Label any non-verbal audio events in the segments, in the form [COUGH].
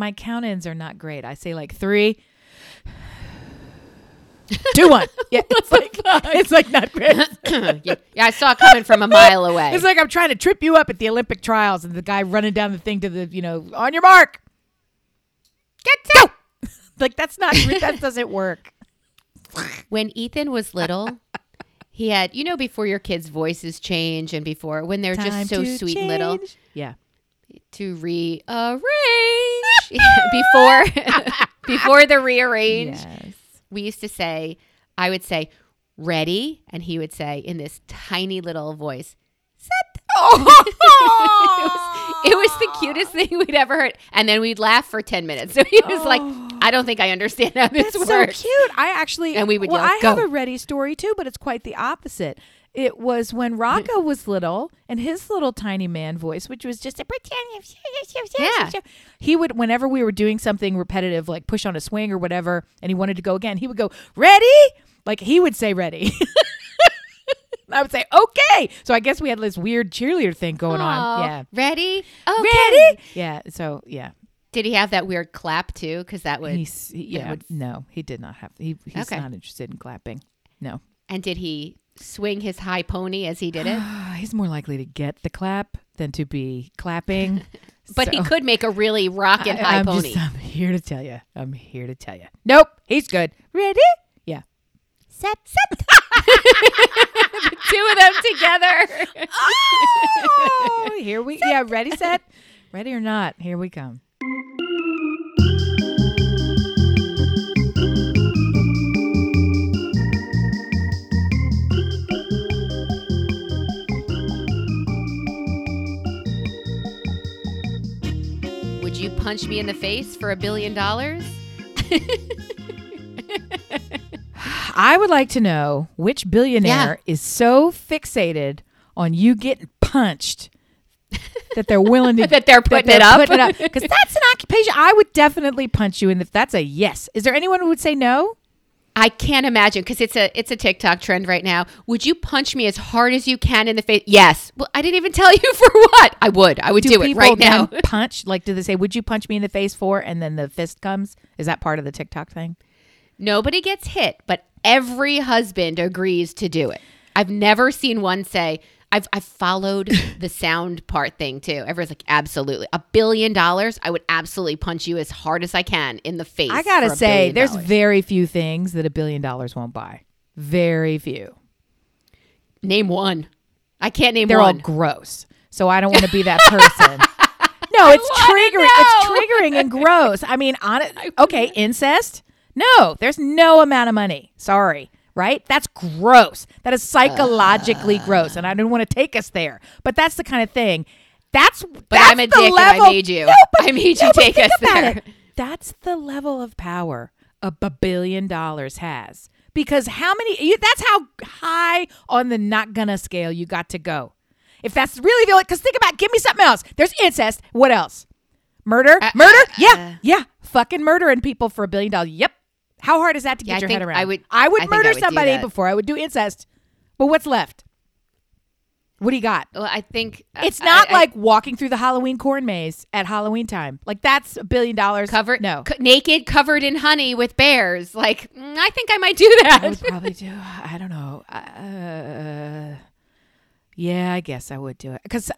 my count ins are not great. I say like three, two, one. [LAUGHS] Yeah, it's like it's like not great. [LAUGHS] yeah, yeah, I saw it coming from a [LAUGHS] mile away. It's like I'm trying to trip you up at the Olympic trials, and the guy running down the thing to the you know on your mark, get go. like that's not that doesn't work. when Ethan was little, he had you know before your kids' voices change and before when they're Time just so to sweet and little. Yeah. to rearrange [LAUGHS] before [LAUGHS] before the rearrange. Yes. We used to say, I would say, ready, and he would say in this tiny little voice, set. [LAUGHS] it was the cutest thing we'd ever heard. And then we'd laugh for 10 minutes. So he was like, oh. I don't think I understand how this That's so cute. I actually And we would well, yell, I have a ready story too, but it's quite the opposite. It was when Rocco was little and his little tiny man voice, which was just a Yeah. He would whenever we were doing something repetitive, like push on a swing or whatever, and he wanted to go again, he would go, Ready? Like he would say ready. [LAUGHS] I would say, Okay. So I guess we had this weird cheerleader thing going on. Yeah. Ready? Okay. Ready? Yeah. So yeah. Did he have that weird clap too? Because that would. He's he, yeah. would- no, he did not have he, he's Okay. not interested in clapping. No. and did he swing his high pony as he did it? [SIGHS] he's more likely to get the clap than to be clapping. [LAUGHS] But he could make a really rockin' I- high I'm pony. Just, I'm here to tell you. I'm here to tell you. Nope, he's good. Ready? Yeah. set, [LAUGHS] set. Two of them together. [LAUGHS] Oh, here we. Yeah, ready, set, ready or not? Here we come. You punch me in the face for a billion dollars? I would like to know which billionaire is so fixated on you getting punched that they're willing to [LAUGHS] That they're putting it up? because that's an occupation. I would definitely punch you, and if that's a yes, is there anyone who would say no? I can't imagine because it's a it's a TikTok trend right now. Would you punch me as hard as you can in the face? Yes. Well, I didn't even [LAUGHS] tell you for what. I would. I would do, it right now. [LAUGHS] punch like do they say would you punch me in the face for and then the fist comes is that part of the tiktok thing Nobody gets hit, but every husband agrees to do it. I've never seen one say, I've, I've followed [LAUGHS] the sound part thing too. Everyone's like, absolutely. A billion dollars, I would absolutely punch you as hard as I can in the face. i gotta say there's dollars. very few things that a billion dollars won't buy very few name one. I can't name one. they're all gross so i don't [LAUGHS] want to be that person no it's triggering it's triggering and gross i mean on [LAUGHS] it okay incest no there's no amount of money sorry right that's gross that is psychologically gross and i don't want to take us there but that's the kind of thing that's But that's I'm a the dick and I level, made you. No, but, I made you no, take us there. it. That's the level of power a billion dollars has. Because how many? You, that's how high on the not gonna scale you got to go. If that's really the only, because think about, give me something else. There's incest. What else? Murder? Uh, murder? uh, yeah, yeah. Fucking murdering people for a billion dollars. Yep. How hard is that to Yeah, get I your head around? I would- I would I think I murder would somebody before I would do incest. But what's left? What do you got? Well, I think It's not like walking through the Halloween corn maze at Halloween time. Like that's a billion dollars. covered No, c- naked, covered in honey with bears. Like, mm, I think I might do that. I would probably do. I don't know. Uh, yeah, I guess I would do it because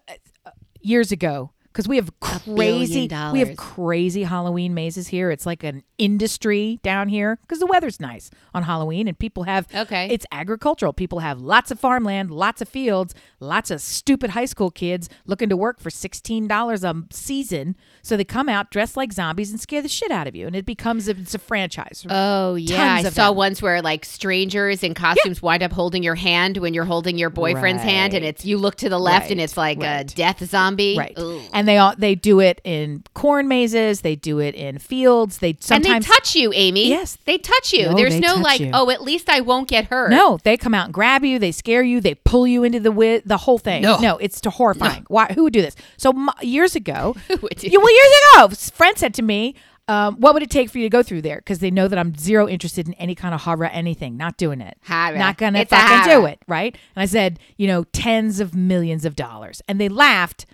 years ago. Because we have crazy, we have crazy Halloween mazes here. It's like an industry down here because the weather's nice on Halloween, and people have Okay. It's agricultural. People have lots of farmland, lots of fields, lots of stupid high school kids looking to work for sixteen dollars a season. So they come out dressed like zombies and scare the shit out of you, and it becomes a, it's a franchise. Oh yeah, Tons I saw them. ones where like strangers in costumes wind up holding your hand when you're holding your boyfriend's hand, and it's you look to the left and it's like a death zombie, Right. And they all they do it in corn mazes, they do it in fields, they And sometimes they touch you, Amy. Yes. they touch you. No, There's no like, you. oh, at least I won't get hurt. No, they come out and grab you, they scare you, they pull you into the wi- the whole thing. No. no it's to horrifying. Why who would do this? So m- years ago, [LAUGHS] would do Yeah, well years ago, a friend said to me, um, what would it take for you to go through there? Because they know that I'm zero interested in any kind of horror, anything. Not doing it. Horror. Not gonna It's fucking do it. Right? And I said, you know, tens of millions of dollars. And they laughed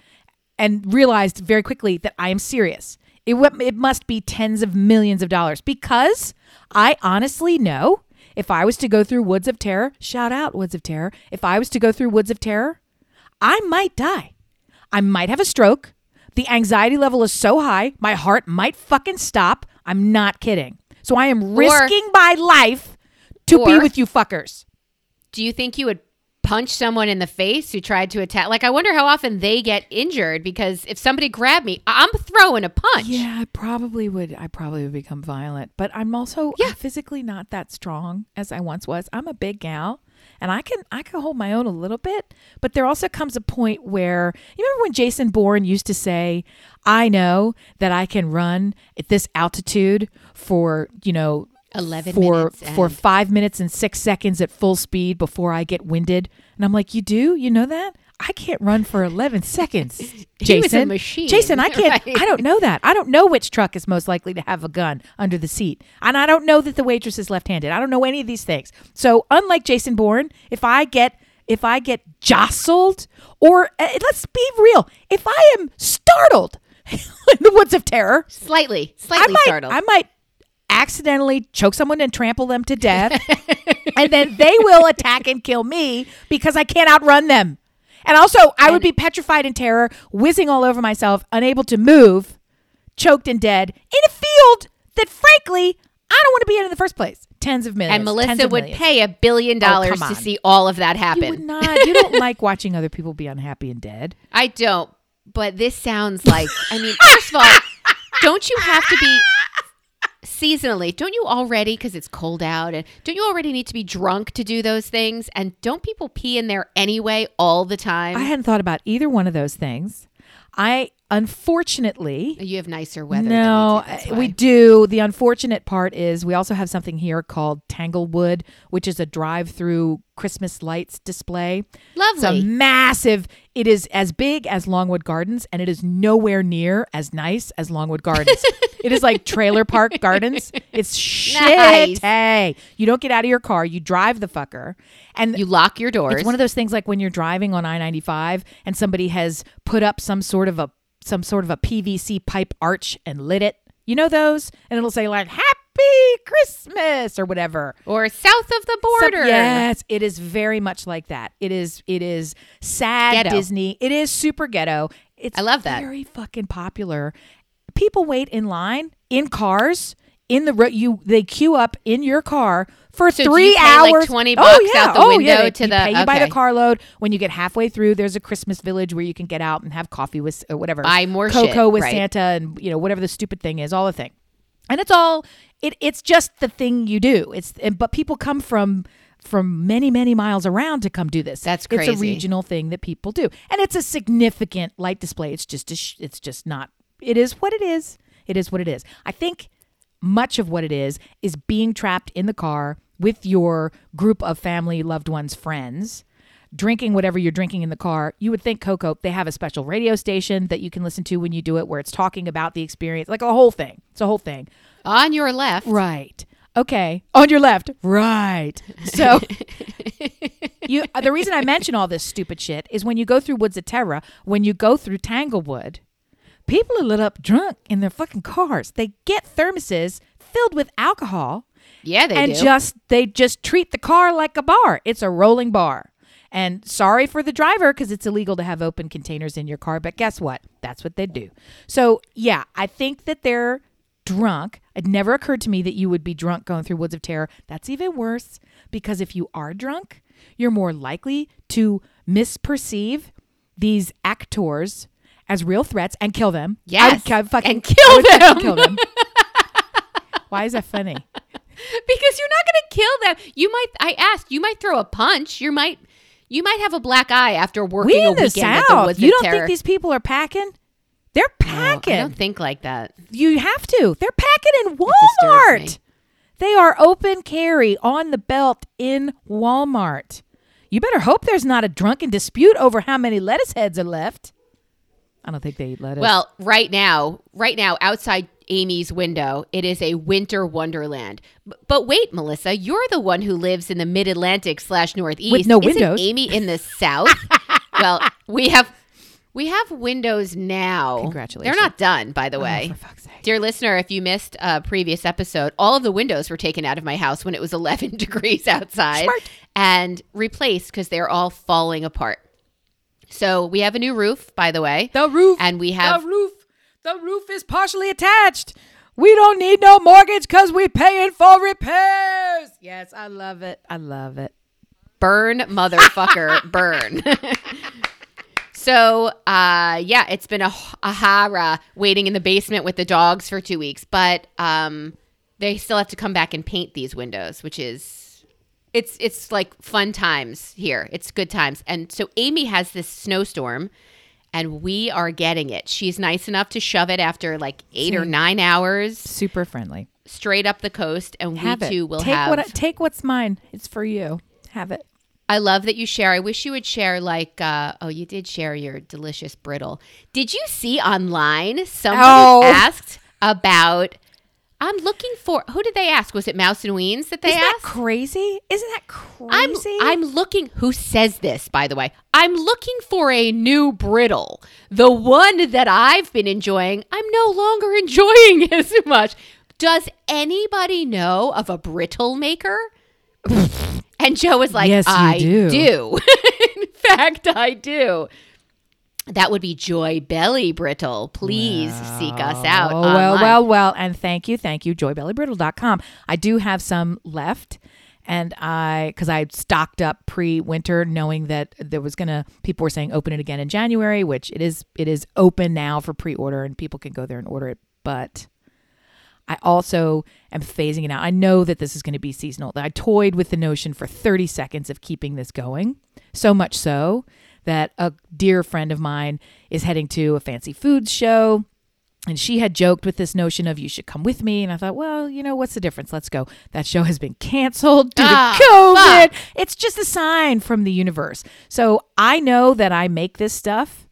and realized very quickly that I am serious. It w- it must be tens of millions of dollars because I honestly know if I was to go through Woods of Terror, shout out Woods of Terror. If I was to go through Woods of Terror, I might die. I might have a stroke. The anxiety level is so high, my heart might fucking stop. I'm not kidding. So I am risking my life to be with you fuckers. Do you think you would punch someone in the face who tried to attack? Like, I wonder how often they get injured because if somebody grabbed me, I'm throwing a punch. Yeah, I probably would. I probably would become violent, but I'm also Yeah. I'm physically not that strong as I once was. I'm a big gal, and I can I can hold my own a little bit. But there also comes a point where you remember when Jason Bourne used to say, "I know that I can run at this altitude for you know." 11 for for five minutes and six seconds at full speed before I get winded, and I'm like, you do, you know that? I can't run for 11 [LAUGHS] seconds, He was a Jason. machine, Jason, I can't. right? I don't know that. I don't know which truck is most likely to have a gun under the seat. And I don't know that the waitress is left-handed. I don't know any of these things. So, unlike Jason Bourne, if I get if I get jostled or uh, let's be real, if I am startled [LAUGHS] in the woods of terror, Slightly, I slightly might startled. I might accidentally choke someone and trample them to death. [LAUGHS] and then they will attack and kill me because I can't outrun them. And also, I would be petrified in terror, whizzing all over myself, unable to move, choked and dead in a field that, frankly, I don't want to be in in the first place. Tens of millions. and Melissa would millions. pay a billion oh, dollars come to see all of that happen. You would not. You don't [LAUGHS] like watching other people be unhappy and dead. I don't. But this sounds like, I mean, first of all, [LAUGHS] don't you have to be seasonally? Don't you already, because it's cold out, and don't you already need to be drunk to do those things? And don't people pee in there anyway all the time? I hadn't thought about either one of those things. I unfortunately you have nicer weather. No, than we do, uh, we do. The unfortunate part is we also have something here called Tanglewood, which is a drive-through Christmas lights display. Lovely it's a massive. It is as big as Longwood Gardens, and it is nowhere near as nice as Longwood Gardens. [LAUGHS] it is like trailer park gardens. It's shit. Nice. Hey, you don't get out of your car. You drive the fucker, and You lock your doors. it's one of those things like when you're driving on I-95 and somebody has put up some sort of a some sort of a PVC pipe arch and lit it. You know those? And it'll say like happy Christmas or whatever. or south of the border. yes, it is very much like that. It is it is sad Ghetto. Disney. It is super ghetto. It's I love that. Very fucking popular. People wait in line in cars in the road you they queue up in your car for So three you pay, like, hours. 20 oh, bucks yeah. out the oh, window yeah. They- to you the- pay you by okay. the carload. When you get halfway through, there's a Christmas village where you can get out and have coffee with or whatever. Buy more cocoa shit, with right. Santa and you know whatever the stupid thing is, all the thing. And it's all it. It's just the thing you do. It's but people come from from many many miles around to come do this. That's crazy. It's a regional thing that people do, and it's a significant light display. It's just a sh- it's just not. It is what it is. It is what it is. I think much of what it is is being trapped in the car with your group of family, loved ones, friends, drinking whatever you're drinking in the car. You would think Coco, they have a special radio station that you can listen to when you do it where it's talking about the experience, like a whole thing. It's a whole thing. On your left. Right. Okay. On your left. Right. So [LAUGHS] you the reason I mention all this stupid shit is when you go through Woods of Terror, when you go through Tanglewood, people are lit up drunk in their fucking cars. They get thermoses filled with alcohol Yeah, they do. and do. just they just treat the car like a bar. It's a rolling bar. And sorry for the driver because it's illegal to have open containers in your car, but guess what? That's what they do. So yeah, I think that they're drunk. It never occurred to me that you would be drunk going through Woods of Terror. That's even worse because if you are drunk, you're more likely to misperceive these actors as real threats and kill them. I would Yes, ki- fucking and kill I would fucking them. Kill them. [LAUGHS] Why is that funny? [LAUGHS] because you're not going to kill them. You might. I asked. You might throw a punch. You might. You might have a black eye after working we a in the weekend at the South. You don't Terror. think these people are packing? They're packing. I don't think like that. you have to. They're packing in. Walmart. They are open carry on the belt in Walmart. You better hope there's not a drunken dispute over how many lettuce heads are left. I don't think they eat lettuce. Well, right now, right now, outside Amy's window, it is a winter wonderland. B- But wait, Melissa, you're the one who lives in the Mid Atlantic slash Northeast With no Isn't windows. Amy in the [LAUGHS] South. well, we have We have windows now. Congratulations. They're not done, by the oh, way. Oh, for fuck's sake. Dear listener, if you missed a previous episode, all of the windows were taken out of my house when it was [LAUGHS] 11 degrees outside Smart. and replaced because they're all falling apart. So we have a new roof, by the way. The roof. And we have the roof. The roof is partially attached. We don't need no mortgage because we paying for repairs. Yes, I love it. I love it. burn [LAUGHS] motherfucker burn [LAUGHS] so uh yeah it's been a, a hara waiting in the basement with the dogs for two weeks but um they still have to come back and paint these windows which is it's it's like fun times here it's good times and so amy has this snowstorm and we are getting it she's nice enough to shove it after like eight or nine hours Super friendly. straight up the coast and Have we it. too will take have what I, take what's mine. It's for you. Have it. I love that you share. I wish you would share like uh oh you did share your delicious brittle. Did you see online someone Oh. asked about I'm looking for who did they ask? Was it Mouse and Weens that they asked? Isn't that crazy? Isn't that I'm crazy? I'm looking who says this by the way. I'm looking for a new brittle. The one that I've been enjoying, I'm no longer [LAUGHS] enjoying as much. Does anybody know of a brittle maker? [LAUGHS] and Joe was like, Yes, I do." do. [LAUGHS] In fact, I do. That would be Joy Belly Brittle. Please seek us out. Oh, well, online. well, well. And thank you, thank you, joybellybrittle.com. I do have some left. And I, because I stocked up pre-winter, knowing that there was gonna, people were saying open it again in January, which it is, it is open now for pre-order, and people can go there and order it. But I also am phasing it out. I know that this is going to be seasonal. I toyed with the notion for 30 seconds of keeping this going, so much so that a dear friend of mine is heading to a fancy foods show. And she had joked with this notion of you should come with me. And I thought, well, you know, what's the difference? Let's go. That show has been canceled due Ah, to COVID. It's just a sign from the universe. So I know that I make this stuff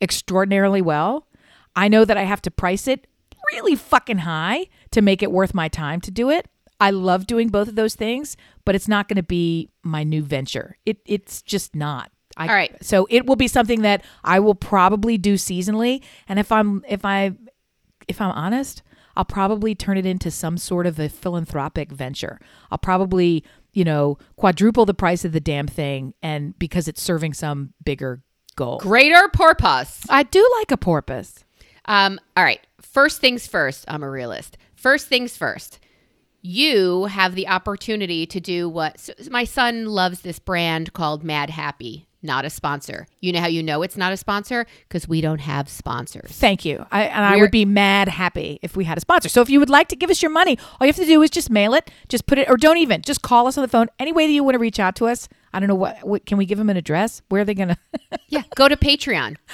extraordinarily well. I know that I have to price it really fucking high to make it worth my time to do it. I love doing both of those things, but it's not going to be my new venture. It it's just not. I, All right. So it will be something that I will probably do seasonally, and if I'm if I if I'm honest, I'll probably turn it into some sort of a philanthropic venture. I'll probably, you know, quadruple the price of the damn thing and because it's serving some bigger goal. Greater porpoise. I do like a porpoise. Um, all right. First things first, I'm a realist. First things first. You have the opportunity to do what so my son loves this brand called Mad Happy, not a sponsor. You know how you know it's not a sponsor? Because we don't have sponsors. Thank you. I, and I We're- would be mad happy if we had a sponsor. So if you would like to give us your money, all you have to do is just mail it, just put it, or don't even, just call us on the phone. Any way that you want to reach out to us. I don't know what, what can we give them an address? Where are they going [LAUGHS] to? Yeah, go to Patreon. [LAUGHS]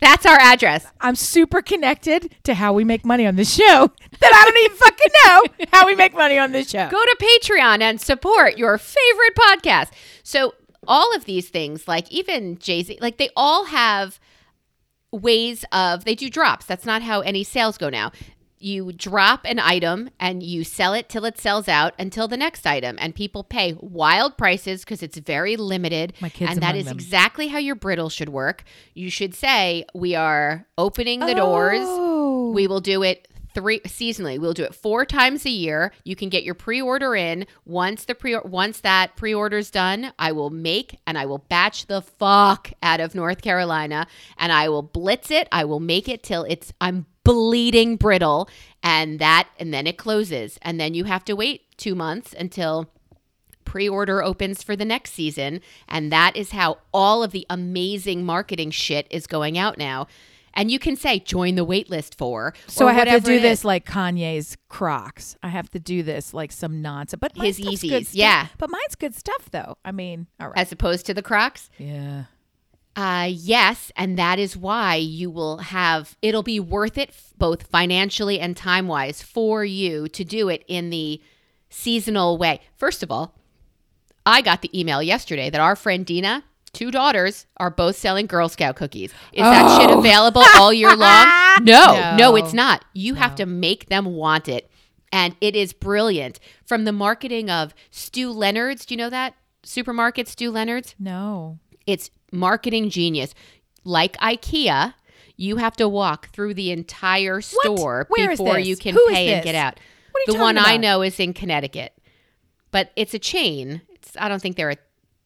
That's our address. I'm super connected to how we make money on this show [LAUGHS] that I don't even fucking know how we make money on this show. Go to Patreon and support your favorite podcast. So all of these things, like even Jay Z, like they all have ways of they do drops. That's not how any sales go now. You drop an item and you sell it till it sells out until the next item, and people pay wild prices because it's very limited. My kid's and that is them. exactly how your brittle should work. You should say, "We are opening the doors." Oh. We will do it three seasonally. We'll do it four times a year. You can get your pre-order in once the pre once that pre-order's done. I will make and I will batch the fuck out of North Carolina and I will blitz it. I will make it till it's I'm bleeding brittle and that and then it closes and then you have to wait 2 months until pre-order opens for the next season and that is how all of the amazing marketing shit is going out now and you can say join the wait list for So I have to do this like Kanye's Crocs. I have to do this like some nonsense. But His Yeezys, yeah. But mine's good stuff though. I mean, all right. as opposed to the crocs yeah. uh yes and that is why you will have it'll be worth it f- both financially and time wise for you to do it in the seasonal way first of all i got the email yesterday that our friend dina two daughters are both selling girl scout cookies is that shit Oh. available all year long [LAUGHS] no no, No. it's not you have to make them want it and it is brilliant from the marketing of stew leonard's do you know that supermarket stew leonard's No. it's marketing genius. like IKEA, you have to walk through the entire store before you can Who pay and get out. What are you the one talking I know is in Connecticut, but it's a chain. It's, I don't think there are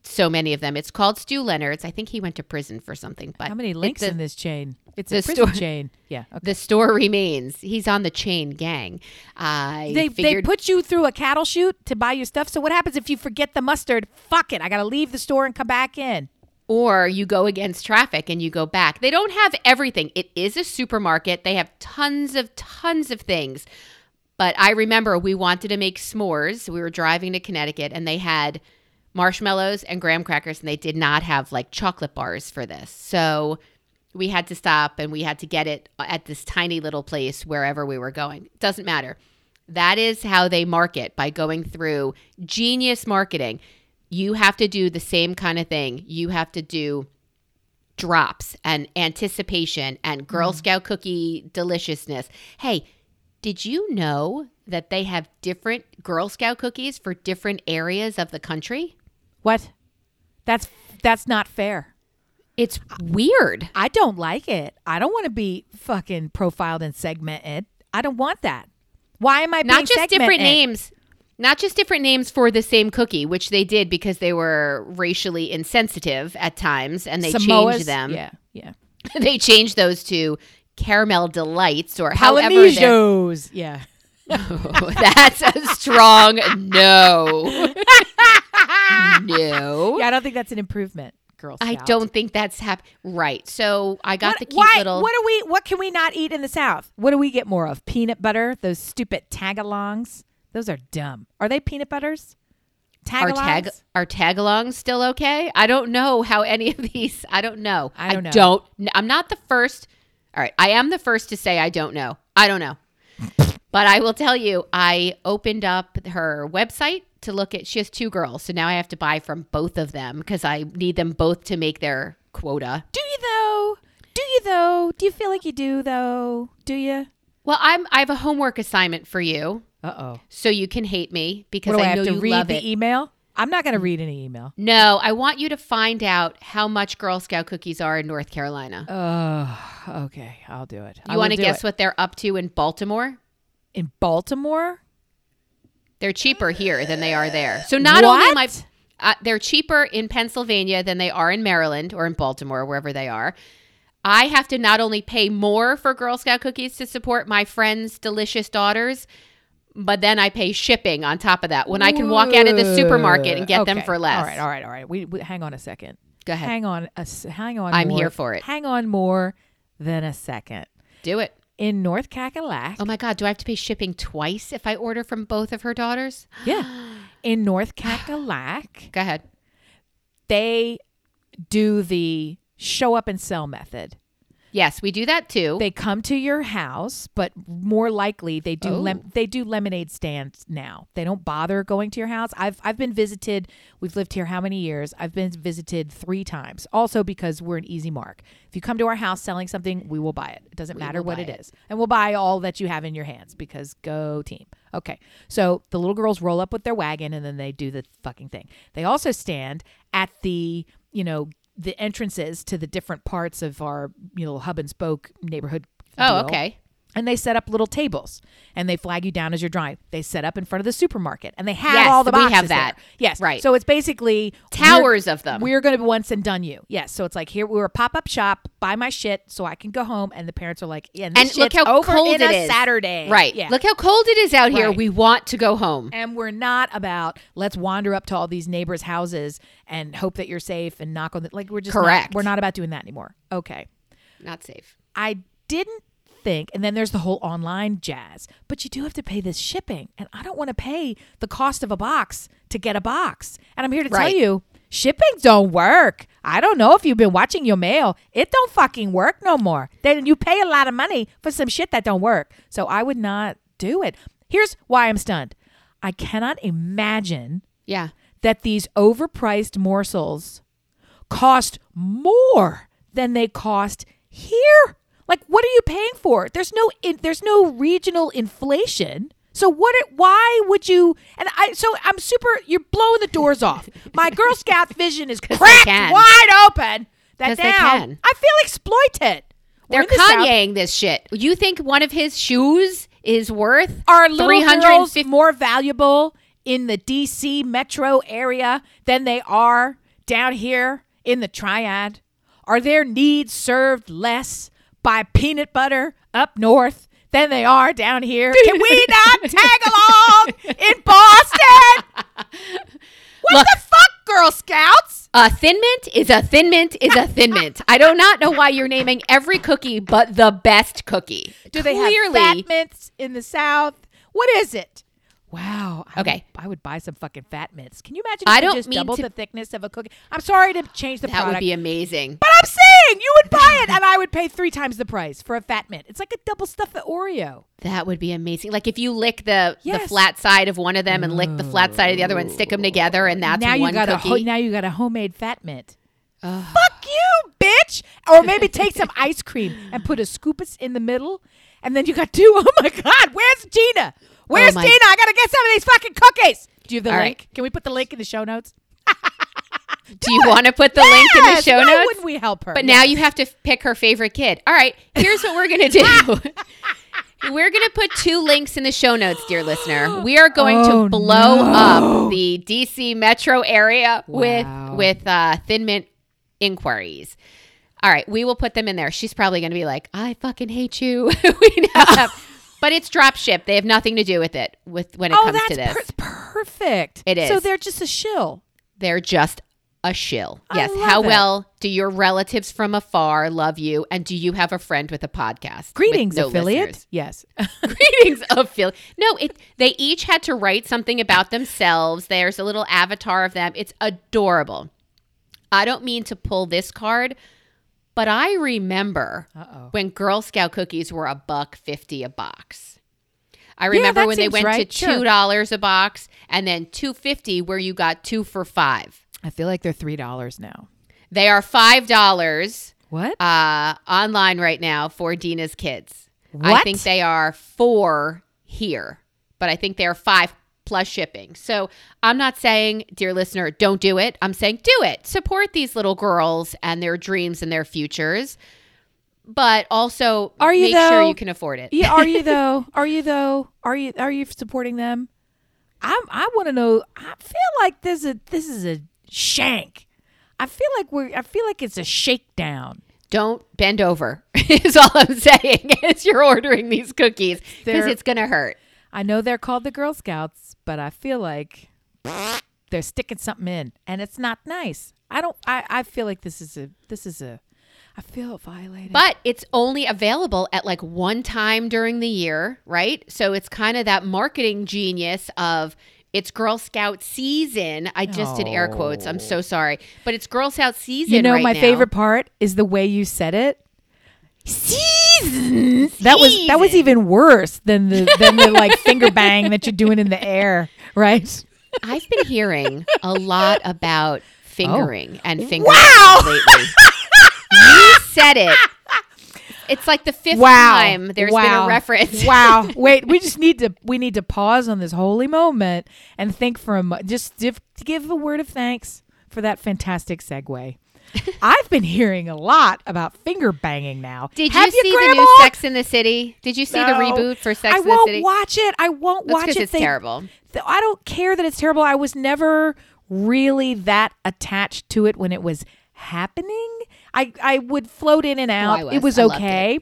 so many of them. It's called Stew Leonard's. I think he went to prison for something. But How many links in this chain? It's the a prison store- chain. Yeah. [LAUGHS] Okay. the store remains. He's on the chain gang. I They, they put you through a cattle chute to buy your stuff. So what happens if you forget the mustard? Fuck it. I got to leave the store and come back in. or you go against traffic and you go back. They don't have everything. It is a supermarket. They have tons of tons of things. But I remember we wanted to make s'mores. We were driving to Connecticut and they had marshmallows and graham crackers and they did not have like chocolate bars for this. So we had to stop and we had to get it at this tiny little place wherever we were going. Doesn't matter. That is how they market by going through genius marketing. You have to do the same kind of thing. You have to do drops and anticipation and Girl mm. Scout cookie deliciousness. Hey, did you know that they have different Girl Scout cookies for different areas of the country? What? That's that's not fair. It's weird. I don't like it. I don't want to be fucking profiled and segmented. I don't want that. Why am I being Not just different names. Not just different names for the same cookie, which they did because they were racially insensitive at times and they Samoas? changed them. Yeah, yeah. [LAUGHS] they changed those to caramel delights or however Polynesios. Yeah. [LAUGHS] That's a strong no. [LAUGHS] no. Yeah, I don't think that's an improvement, Girl Scout. I don't think that's hap- right. So I got What, the cute why, little. What do we? What can we not eat in the South? What do we get more of? Peanut butter. Those stupid tagalongs. Those are dumb. Are they peanut butters? are Tagalongs. tag are tagalongs still okay? I don't know how any of these. I don't know. I don't know. don't. I'm not the first. All right, I am the first to say I don't know. I don't know. But I will tell you, I opened up her website to look at. She has two girls, so now I have to buy from both of them because I need them both to make their quota. do you though? Do you though? Do you feel like you do though? Do you? Well, I'm. I have a homework assignment for you, Uh oh. so you can hate me because What do I, I, know have to you read love the it. email? I'm not going to read any email. no, I want you to find out how much Girl Scout cookies are in North Carolina. Oh, okay. I'll do it. you want to guess what they're up to in Baltimore? in Baltimore? They're cheaper here than they are there. So not only am I, uh, they're cheaper in Pennsylvania than they are in Maryland or in Baltimore, wherever they are. I have to not only pay more for Girl Scout cookies to support my friends' delicious daughters, but then I pay shipping on top of that when I can walk out of the supermarket and get them for less. All right, all right, all right. We, we hang on a second. Go ahead. Hang on, a, s- hang on. I'm more- here for it. Hang on more than a second. Do it. In North Cackalack, Oh my God, do I have to pay shipping twice if I order from both of her daughters? [GASPS] yeah, in North Cackalack, Go ahead. they do the show up and sell method. Yes, we do that too. They come to your house, but more likely they do lem- Oh. they do lemonade stands now. They don't bother going to your house. I've I've been visited. We've lived here how many years? I've been visited three times. Also because we're an easy mark. If you come to our house selling something, we will buy it. It doesn't matter what it it. is, and we'll buy all that you have in your hands because go team. Okay, so the little girls roll up with their wagon and then they do the fucking thing. They also stand at the you know the entrances to the different parts of our you know hub and spoke neighborhood oh, deal. okay. And they set up little tables and they flag you down as you're driving. They set up in front of the supermarket and they have Yes, all the we boxes have that. there. Yes. Right. So it's basically Towers of them. We're going to once and done you. Yes. So it's like here we're a pop up shop, buy my shit so I can go home. And the parents are like, yeah, and, And look how cold it a is. Saturday. Right. Yeah. Look how cold it is out here. Right. We want to go home. and we're not about let's wander up to all these neighbors' houses and hope that you're safe and knock on the like we're just not- Correct. we're not about doing that anymore. Okay. Not safe. I didn't think, and then there's the whole online jazz, but you do have to pay this shipping. And I don't want to pay the cost of a box to get a box. And I'm here to Right. tell you, shipping don't work. I don't know if you've been watching your mail. It don't fucking work no more. Then you pay a lot of money for some shit that don't work. So I would not do it. Here's why I'm stunned. I cannot imagine Yeah. that these overpriced morsels cost more than they cost here. Like, what are you paying for? There's no, in, there's no regional inflation. So what? It, why would you? And I, so I'm super. You're blowing the doors off. My Girl [LAUGHS] Scout vision is cracked wide open that 'Cause down, they can. I feel exploited. We're They're in the Kanyeing this shit. You think one of his shoes is worth Are little girls more valuable in the DC metro area than they are down here in the triad? Are their needs served less by peanut butter up north than they are down here? Can we [LAUGHS] not tag along in Boston? What Look. the fuck, Girl Scouts? A thin mint is a thin mint is a thin mint. I do not know why you're naming every cookie but the best cookie. Do they Clearly, have fat mints in the South? What is it? Wow. I Okay. Would, I would buy some fucking fat mints. Can you imagine if I don't just mean doubled to- the thickness of a cookie? I'm sorry to change the that product. That would be amazing. but I'm saying you would buy it and I would pay three times the price for a fat mint. It's like a double stuffed Oreo. That would be amazing. Like if you lick the the flat side of one of them and lick the flat side of the other one, stick them together, and that's now one you got a ho- now you got a homemade fat mint. Fuck you, bitch! Or maybe take some ice cream and put a scoopus in the middle, and then you got two. [LAUGHS] Oh my God, where's Gina? Where's my- Gina? I gotta get some of these fucking cookies. Do you have the All link? right. Can we put the link in the show notes? [LAUGHS] Do you want to put the link in the Yes, show why notes? wouldn't we help her? But Yes. now you have to pick her favorite kid. All right, here's what we're gonna do. [LAUGHS] we're gonna put two links in the show notes, dear listener. [GASPS] We are going Oh, to blow no. up the DC metro area Wow. with with uh, Thin Mint inquiries. All right, we will put them in there. She's probably gonna be like, "I fucking hate you." [LAUGHS] we now have, but it's drop ship. They have nothing to do with it with when it oh, comes to this. per- perfect. It is. So they're just a shill. They're just a shill. I Yes. How it. well do your relatives from afar love you? And do you have a friend with a podcast? Greetings, no affiliate. listeners? [LAUGHS] Yes. [LAUGHS] Greetings, affiliate. No, it. They each had to write something about themselves. There's a little avatar of them. It's adorable. I don't mean to pull this card, but I remember Uh-oh. when Girl Scout cookies were a buck fifty a box. I remember that when they went right. to two dollars a box, and then two fifty, where you got two for five. I feel like they're three dollars now. They are five dollars What? uh, online right now for Dina's kids. I think they are four here, but I think they are five plus shipping. So I'm not saying, dear listener, don't do it. I'm saying do it. Support these little girls and their dreams and their futures. But also Are you, make sure you can afford it. Yeah, are you [LAUGHS] though? Are you though? Are you are you supporting them? I I want to know. I feel like this is a, this is a shank. I feel like we're. I feel like it's a shakedown. Don't bend over. [LAUGHS] is all I'm saying [LAUGHS] as you're ordering these cookies because it's gonna hurt. I know they're called the Girl Scouts, but I feel like they're sticking something in, and it's not nice. I don't. I I feel like this is a. This is a. I feel violated. But it's only available at like one time during the year, right? So it's kind of that marketing genius of it's Girl Scout season. I just did air quotes. I'm so oh. sorry. But it's Girl Scout season. you know, right my now. favorite part is the way you said it. Season. That was that was even worse than the than the like finger bang that you're doing in the air, right? I've been hearing a lot about fingering oh. and fingering Wow. lately. you said it. It's like the fifth Wow. time there's been a reference. wow. [LAUGHS] Wait, we just need to we need to pause on this holy moment and think for a mo- just give, give a word of thanks for that fantastic segue. [LAUGHS] I've been hearing a lot about finger banging now. Did Have you see the new Sex in the City? Did you see the reboot for Sex I in the City? I won't watch it. I won't That's watch it. it's They- terrible. I don't care that it's terrible. I was never really that attached to it when it was happening. I I would float in and out. I It was. was I okay.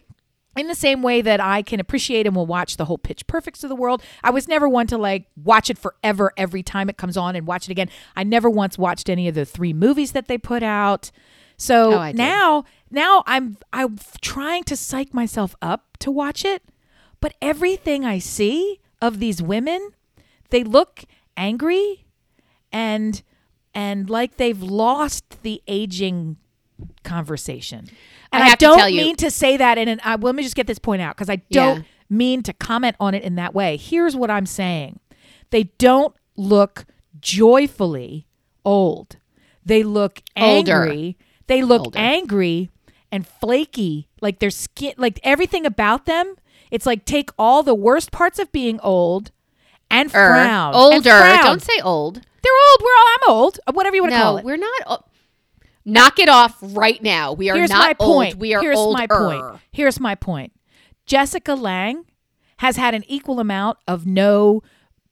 In the same way that I can appreciate and will watch the whole Pitch Perfects of the world, I was never one to like watch it forever every time it comes on and watch it again. I never once watched any of the three movies that they put out. So Oh, now, now I'm I'm trying to psych myself up to watch it, but everything I see of these women, they look angry and and like they've lost the aging conversation. And I I, to don't you- mean to say that in an I let me just get this point out because I don't Yeah. mean to comment on it in that way. Here's what I'm saying. They don't look joyfully old. They look Older. angry. They look Older. angry and flaky. Like their skin like everything about them. It's like take all the worst parts of being old and Er, frown. and older. frown. Don't say old. They're old. We're all I'm old. Whatever you want to call it. we're not. Knock it off right now. We are Here's not my old. We are Here's older. my point. Here's my point. Jessica Lange has had an equal amount of no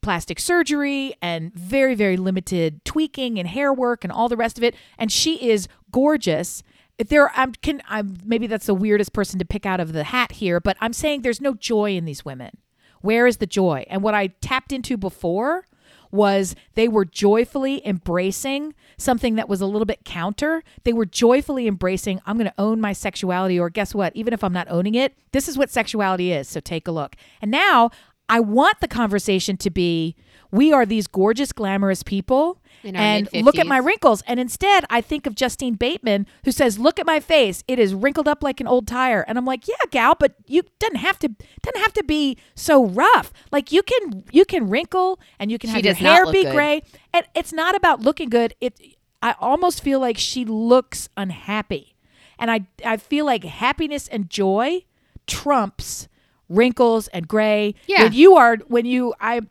plastic surgery and very very limited tweaking and hair work and all the rest of it and she is gorgeous there I'm can I'm maybe that's the weirdest person to pick out of the hat here but I'm saying there's no joy in these women where is the joy and what I tapped into before was they were joyfully embracing something that was a little bit counter. They were joyfully embracing, I'm going to own my sexuality, or guess what? Even if I'm not owning it, this is what sexuality is. So take a look. And now I want the conversation to be we are these gorgeous, glamorous people. And look at my wrinkles. And instead, I think of Justine Bateman, who says, "Look at my face; it is wrinkled up like an old tire." And I'm like, "Yeah, gal, but you doesn't have to doesn't have to be so rough. Like you can you can wrinkle and you can She have your hair be good. gray. And it's not about looking good. It I almost feel like she looks unhappy, and I I feel like happiness and joy trumps wrinkles and gray. Yeah. when you are when you I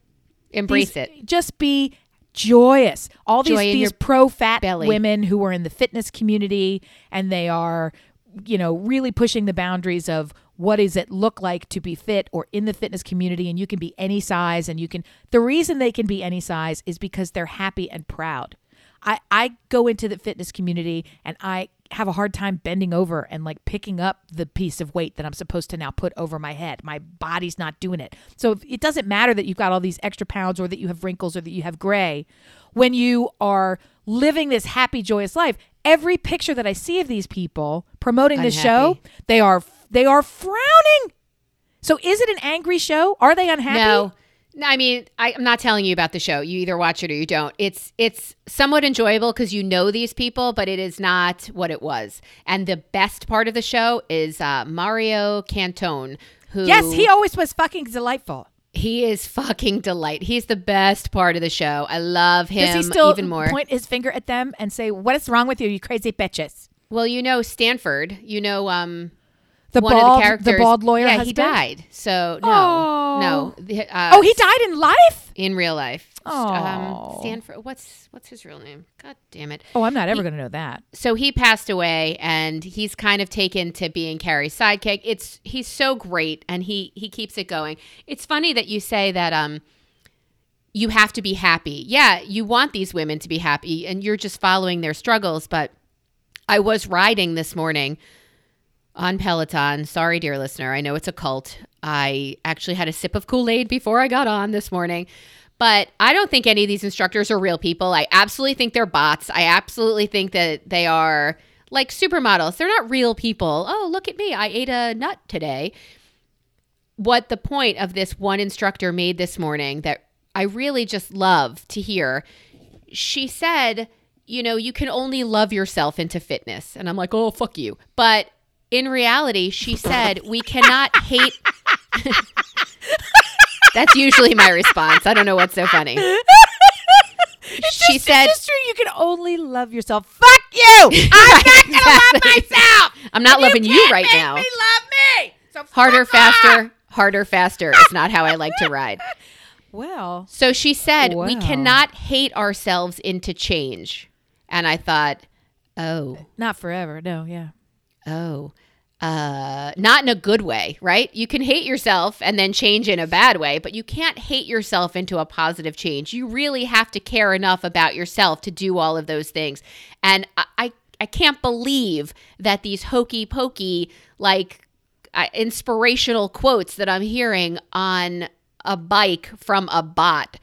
Embrace these- it. Just be joyous. All these these pro fat belly. women who are in the fitness community and they are, you know, really pushing the boundaries of what does it look like to be fit or in the fitness community and you can be any size and you can the reason they can be any size is because they're happy and proud. I, I go into the fitness community and I have a hard time bending over and like picking up the piece of weight that I'm supposed to now put over my head. My body's not doing it. So it doesn't matter that you've got all these extra pounds or that you have wrinkles or that you have gray. When you are living this happy, joyous life, every picture that I see of these people promoting this show, they are they are frowning. So is it an angry show? Are they unhappy? No. I mean, I, I'm not telling you about the show. You either watch it or you don't. It's it's somewhat enjoyable because you know these people, but it is not what it was. And the best part of the show is uh, Mario Cantone, who Yes, he always was fucking delightful. he is fucking delight. He's the best part of the show. I love him Does he still even more. point his finger at them and say, "What is wrong with you, you crazy bitches"? Well, you know Stanford. You know um The one bald, of the characters. The bald lawyer. Yeah, he died. So no, Oh. no. Uh, Oh, he died in life. in real life. Oh. Um, Stanford. What's what's his real name? God damn it. Oh, I'm not ever going to know that. so he passed away and he's kind of taken to being Carrie's sidekick. It's he's so great and he he keeps it going. It's funny that you say that um you have to be happy. Yeah, you want these women to be happy and you're just following their struggles, but I was riding this morning on Peloton. Sorry, dear listener. I know it's a cult. I actually had a sip of Kool Aid before I got on this morning. But I don't think any of these instructors are real people. I absolutely think they're bots. I absolutely think that they are like supermodels. They're not real people. Oh, look at me. I ate a nut today. What the point of this one instructor made this morning that I really just love to hear she said, you know, you can only love yourself into fitness. And I'm like, oh, fuck you. But in reality, she said, we cannot hate. [LAUGHS] That's usually my response. I don't know what's so funny. she said, It's just true. You can only love yourself. Fuck you. [LAUGHS] I'm not going to love myself. I'm not loving you can't right now. Me love me. So Harder, fuck off. faster, harder, faster is not how I like to ride. [LAUGHS] Well, So she said, we cannot hate ourselves into change. And I thought, oh, not forever. No, yeah. Oh, uh, not in a good way, right? You can hate yourself and then change in a bad way, but you can't hate yourself into a positive change. You really have to care enough about yourself to do all of those things. And I, I, I can't believe that these hokey pokey, like uh, inspirational quotes that I'm hearing on a bike from a bot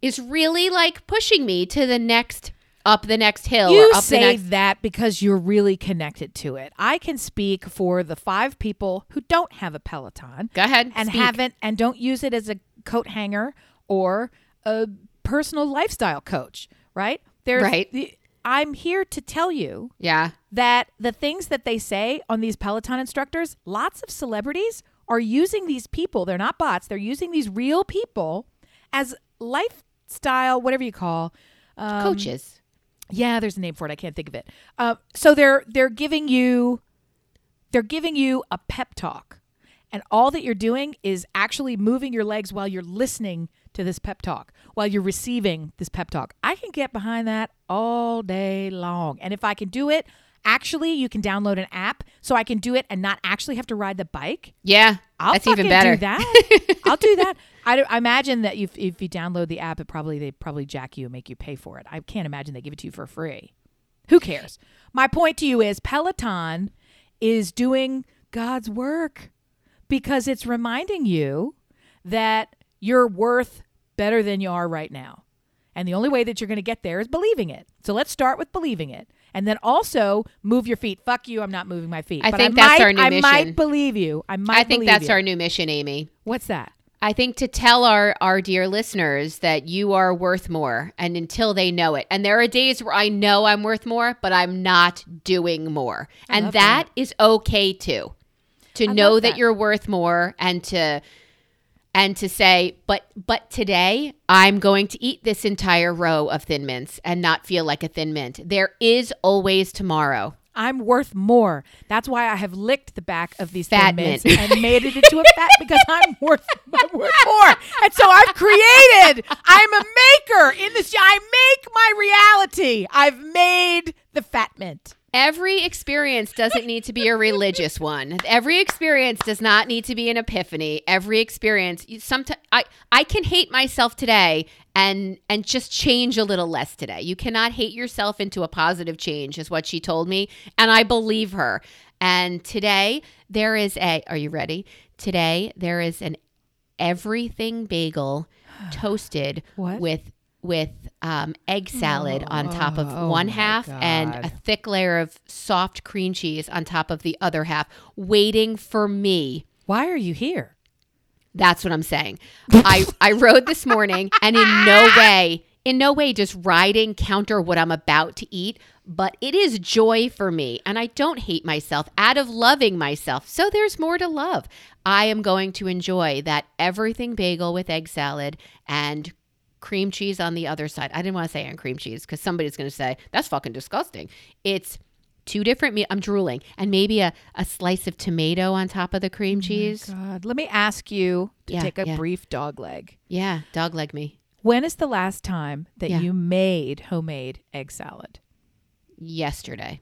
is really like pushing me to the next up the next hill You or up the say next that because you're really connected to it. I can speak for the five people who don't have a Peloton Go ahead. and speak. haven't and don't use it as a coat hanger or a personal lifestyle coach, right? There's Right. the- I'm here to tell you Yeah. that the things that they say on these Peloton instructors, lots of celebrities are using these people. They're not bots. They're using these real people as lifestyle, whatever you call um, Coaches. Yeah, there's a name for it. I can't think of it. Uh, so they're they're giving you they're giving you a pep talk, and all that you're doing is actually moving your legs while you're listening to this pep talk, while you're receiving this pep talk. I can get behind that all day long. And if I can do it, actually, you can download an app so I can do it and not actually have to ride the bike. Yeah, I'll that's even better. Do that. I'll do that. [LAUGHS] I, I imagine that if if you download the app, it probably they probably jack you and make you pay for it. I can't imagine they give it to you for free. Who cares? My point to you is Peloton is doing God's work because it's reminding you that you're worth better than you are right now. And the only way that you're going to get there is believing it. So let's start with believing it. And then also move your feet. Fuck you, I'm not moving my feet. I But think I that's might, our new I mission. might believe you. I might I think that's you. our new mission, Amy. What's that? I think to tell our our dear listeners that you are worth more and until they know it. And there are days where I know I'm worth more, but I'm not doing more. and love that is okay too. To I know that. that. you're worth more and to and to say, but but today I'm going to eat this entire row of thin mints and not feel like a thin mint. There is always tomorrow. I'm worth more. That's why I have licked the back of these Fat thin mints mint. and made it into a fat because I'm [LAUGHS] worth I'm worth more. And so I've created. I'm a maker in this. I make my reality. I've made the fat mint. Every experience doesn't need to be a religious one. Every experience does not need to be an epiphany. Every experience, sometimes I I can hate myself today and and just change a little less today. You cannot hate yourself into a positive change, is what she told me, and I believe her. And today there is a. Are you ready? Today there is an everything bagel toasted What? with with um, egg salad on top of Oh, one half and a thick layer of soft cream cheese on top of the other half, waiting for me. Why are you here? That's what I'm saying. I [LAUGHS] I rode this morning, and in no way, in no way does riding counter what I'm about to eat. But it is joy for me, and I don't hate myself out of loving myself. So there's more to love. I am going to enjoy that everything bagel with egg salad and cream cheese on the other side. I didn't want to say on cream cheese because somebody's going to say that's fucking disgusting. It's two different meat. I'm drooling, and maybe a, a slice of tomato on top of the cream oh cheese. God, let me ask you to Yeah, take a yeah. brief dog leg. Yeah, dog leg me. When is the last time that Yeah. you made homemade egg salad? yesterday.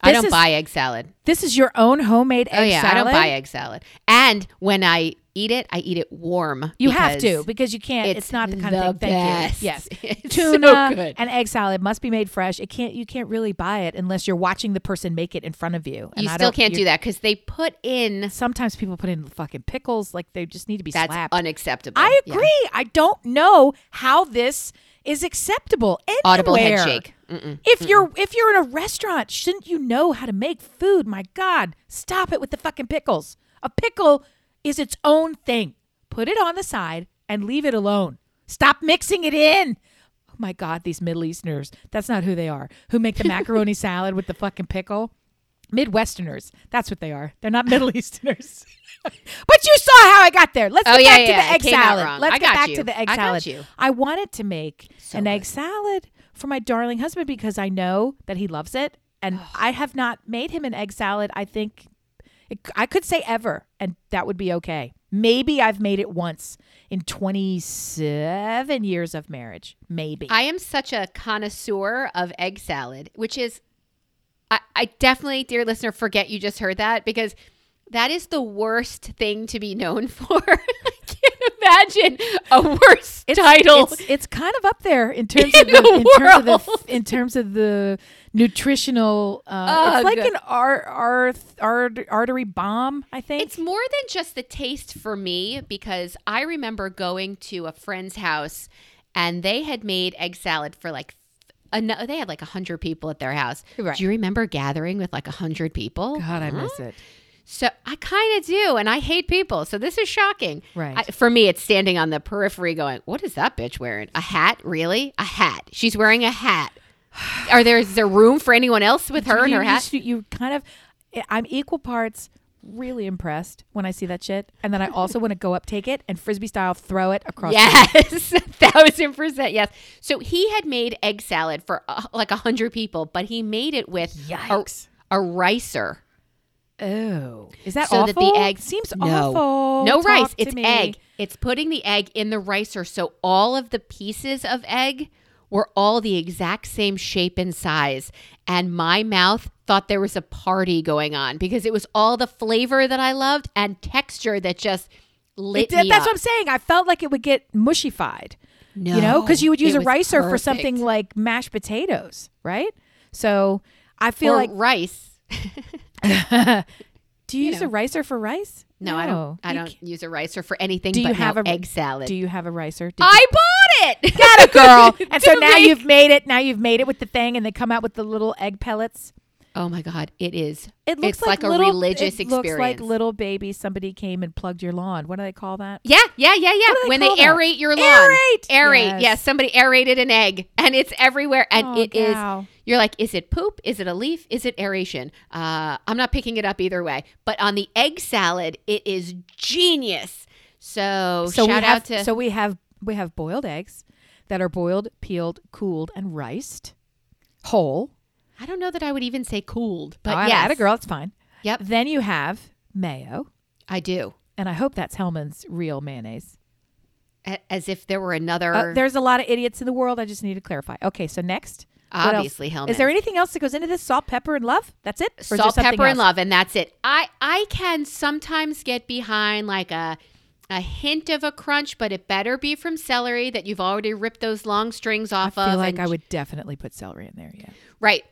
I don't is- buy egg salad. This is your own homemade oh, egg oh yeah, salad. I don't buy egg salad. And when I eat it, I eat it warm. You have to because you can't. It's, it's not the kind the of thing. Thank best. you. Yes, [LAUGHS] It's so tuna good. and egg salad must be made fresh. It can't. You can't really buy it unless you're watching the person make it in front of you. And You I still can't do that because they put in. Sometimes people put in fucking pickles. Like they just need to be That's slapped. unacceptable. I Yeah. agree. I don't know how this is acceptable anywhere. Audible head shake. Mm-mm. If you're if you're in a restaurant, shouldn't you know how to make food? My God, stop it with the fucking pickles. A pickle is its own thing. Put it on the side and leave it alone. Stop mixing it in. Oh my God, these Middle Easterners. That's not who they are. Who make the [LAUGHS] macaroni salad with the fucking pickle? Midwesterners. That's what they are. They're not Middle Easterners. [LAUGHS] but you saw how I got there. Let's Oh, get yeah, back yeah, to the egg salad. Let's I get back you. to the egg I got salad. you. I wanted to make So an good. egg salad for my darling husband because I know that he loves it. And I have not made him an egg salad, I think it, I could say ever, and that would be okay. Maybe I've made it once in 27 years of marriage. Maybe. I am such a connoisseur of egg salad, which is, I, I definitely, dear listener, forget you just heard that because that is the worst thing to be known [LAUGHS] for. I can't imagine a worse title. It's, it's kind of up there in terms [LAUGHS] In of the, the in terms of the in terms of the nutritional. Uh, it's like an ar, ar, ar, artery bomb. I think. It's more than just the taste for me because I remember going to a friend's house and they had made egg salad for like a, they had like 100 people at their house. Right. Do you remember gathering with like 100 people? God, I Huh? miss it. So I kind of do, and I hate people. So this is shocking. Right. I, for me, it's standing on the periphery, going, "What is that bitch wearing? A hat? Really? A hat? She's wearing a hat. [SIGHS] Are there is there room for anyone else with her and you, her you hat? s- You, kind of. I'm equal parts really impressed when I see that shit, and then I also want to go up, take it, and frisbee style throw it across. Yes, a [LAUGHS] thousand percent. Yes. So he had made egg salad for uh, like a hundred people, but he made it with a, Yikes. a ricer. Oh, is that So awful? that the egg- seems No. awful. No Talk rice. It's me. egg. It's putting the egg in the ricer. So all of the pieces of egg were all the exact same shape and size. And my mouth thought there was a party going on because it was all the flavor that I loved and texture that just lit did- me that's up. what I'm saying. I felt like it would get mushified. no, you know, because you would use a ricer for something like mashed potatoes, right? So I feel or like. rice. [LAUGHS] [LAUGHS] Do you, you use know. a ricer for rice? No, I don't. I don't ca- use a ricer for anything. Do you but have no a- egg salad? Do you have a ricer? Did I bought it. [LAUGHS] Got it, girl. [LAUGHS] And so now make- you've made it. Now you've made it with the thing, and they come out with the little egg pellets. Oh my god, it is. It looks it's like, a little, religious it Looks like little baby. Somebody came and plugged your lawn. What do they call that? Yeah, yeah, yeah, yeah. They when they that? aerate your lawn. Aerate! Aerate. Yes. Yes. somebody aerated an egg and it's everywhere. And Oh, it is. You're like, is it poop? Is it a leaf? Is it aeration? Uh, I'm not picking it up either way. But on the egg salad, it is genius. So, So shout have out to. so we have we have boiled eggs that are boiled, peeled, cooled, and riced whole. I don't know that I would even say cooled, but oh, I yes. had a girl. It's fine. Yep. Then you have mayo, I do. and I hope that's Hellmann's real mayonnaise. A- As if there were another. Uh, there's a lot of idiots in the world. I just need to clarify. Okay, so next? Obviously. Is there anything else that goes into this? Salt, pepper, and love. That's it. Or salt, pepper, and love, and that's it. I I can sometimes get behind like a a hint of a crunch, but it better be from celery that you've already ripped those long strings off of. I feel of. like I would definitely put celery in there. Yeah. right,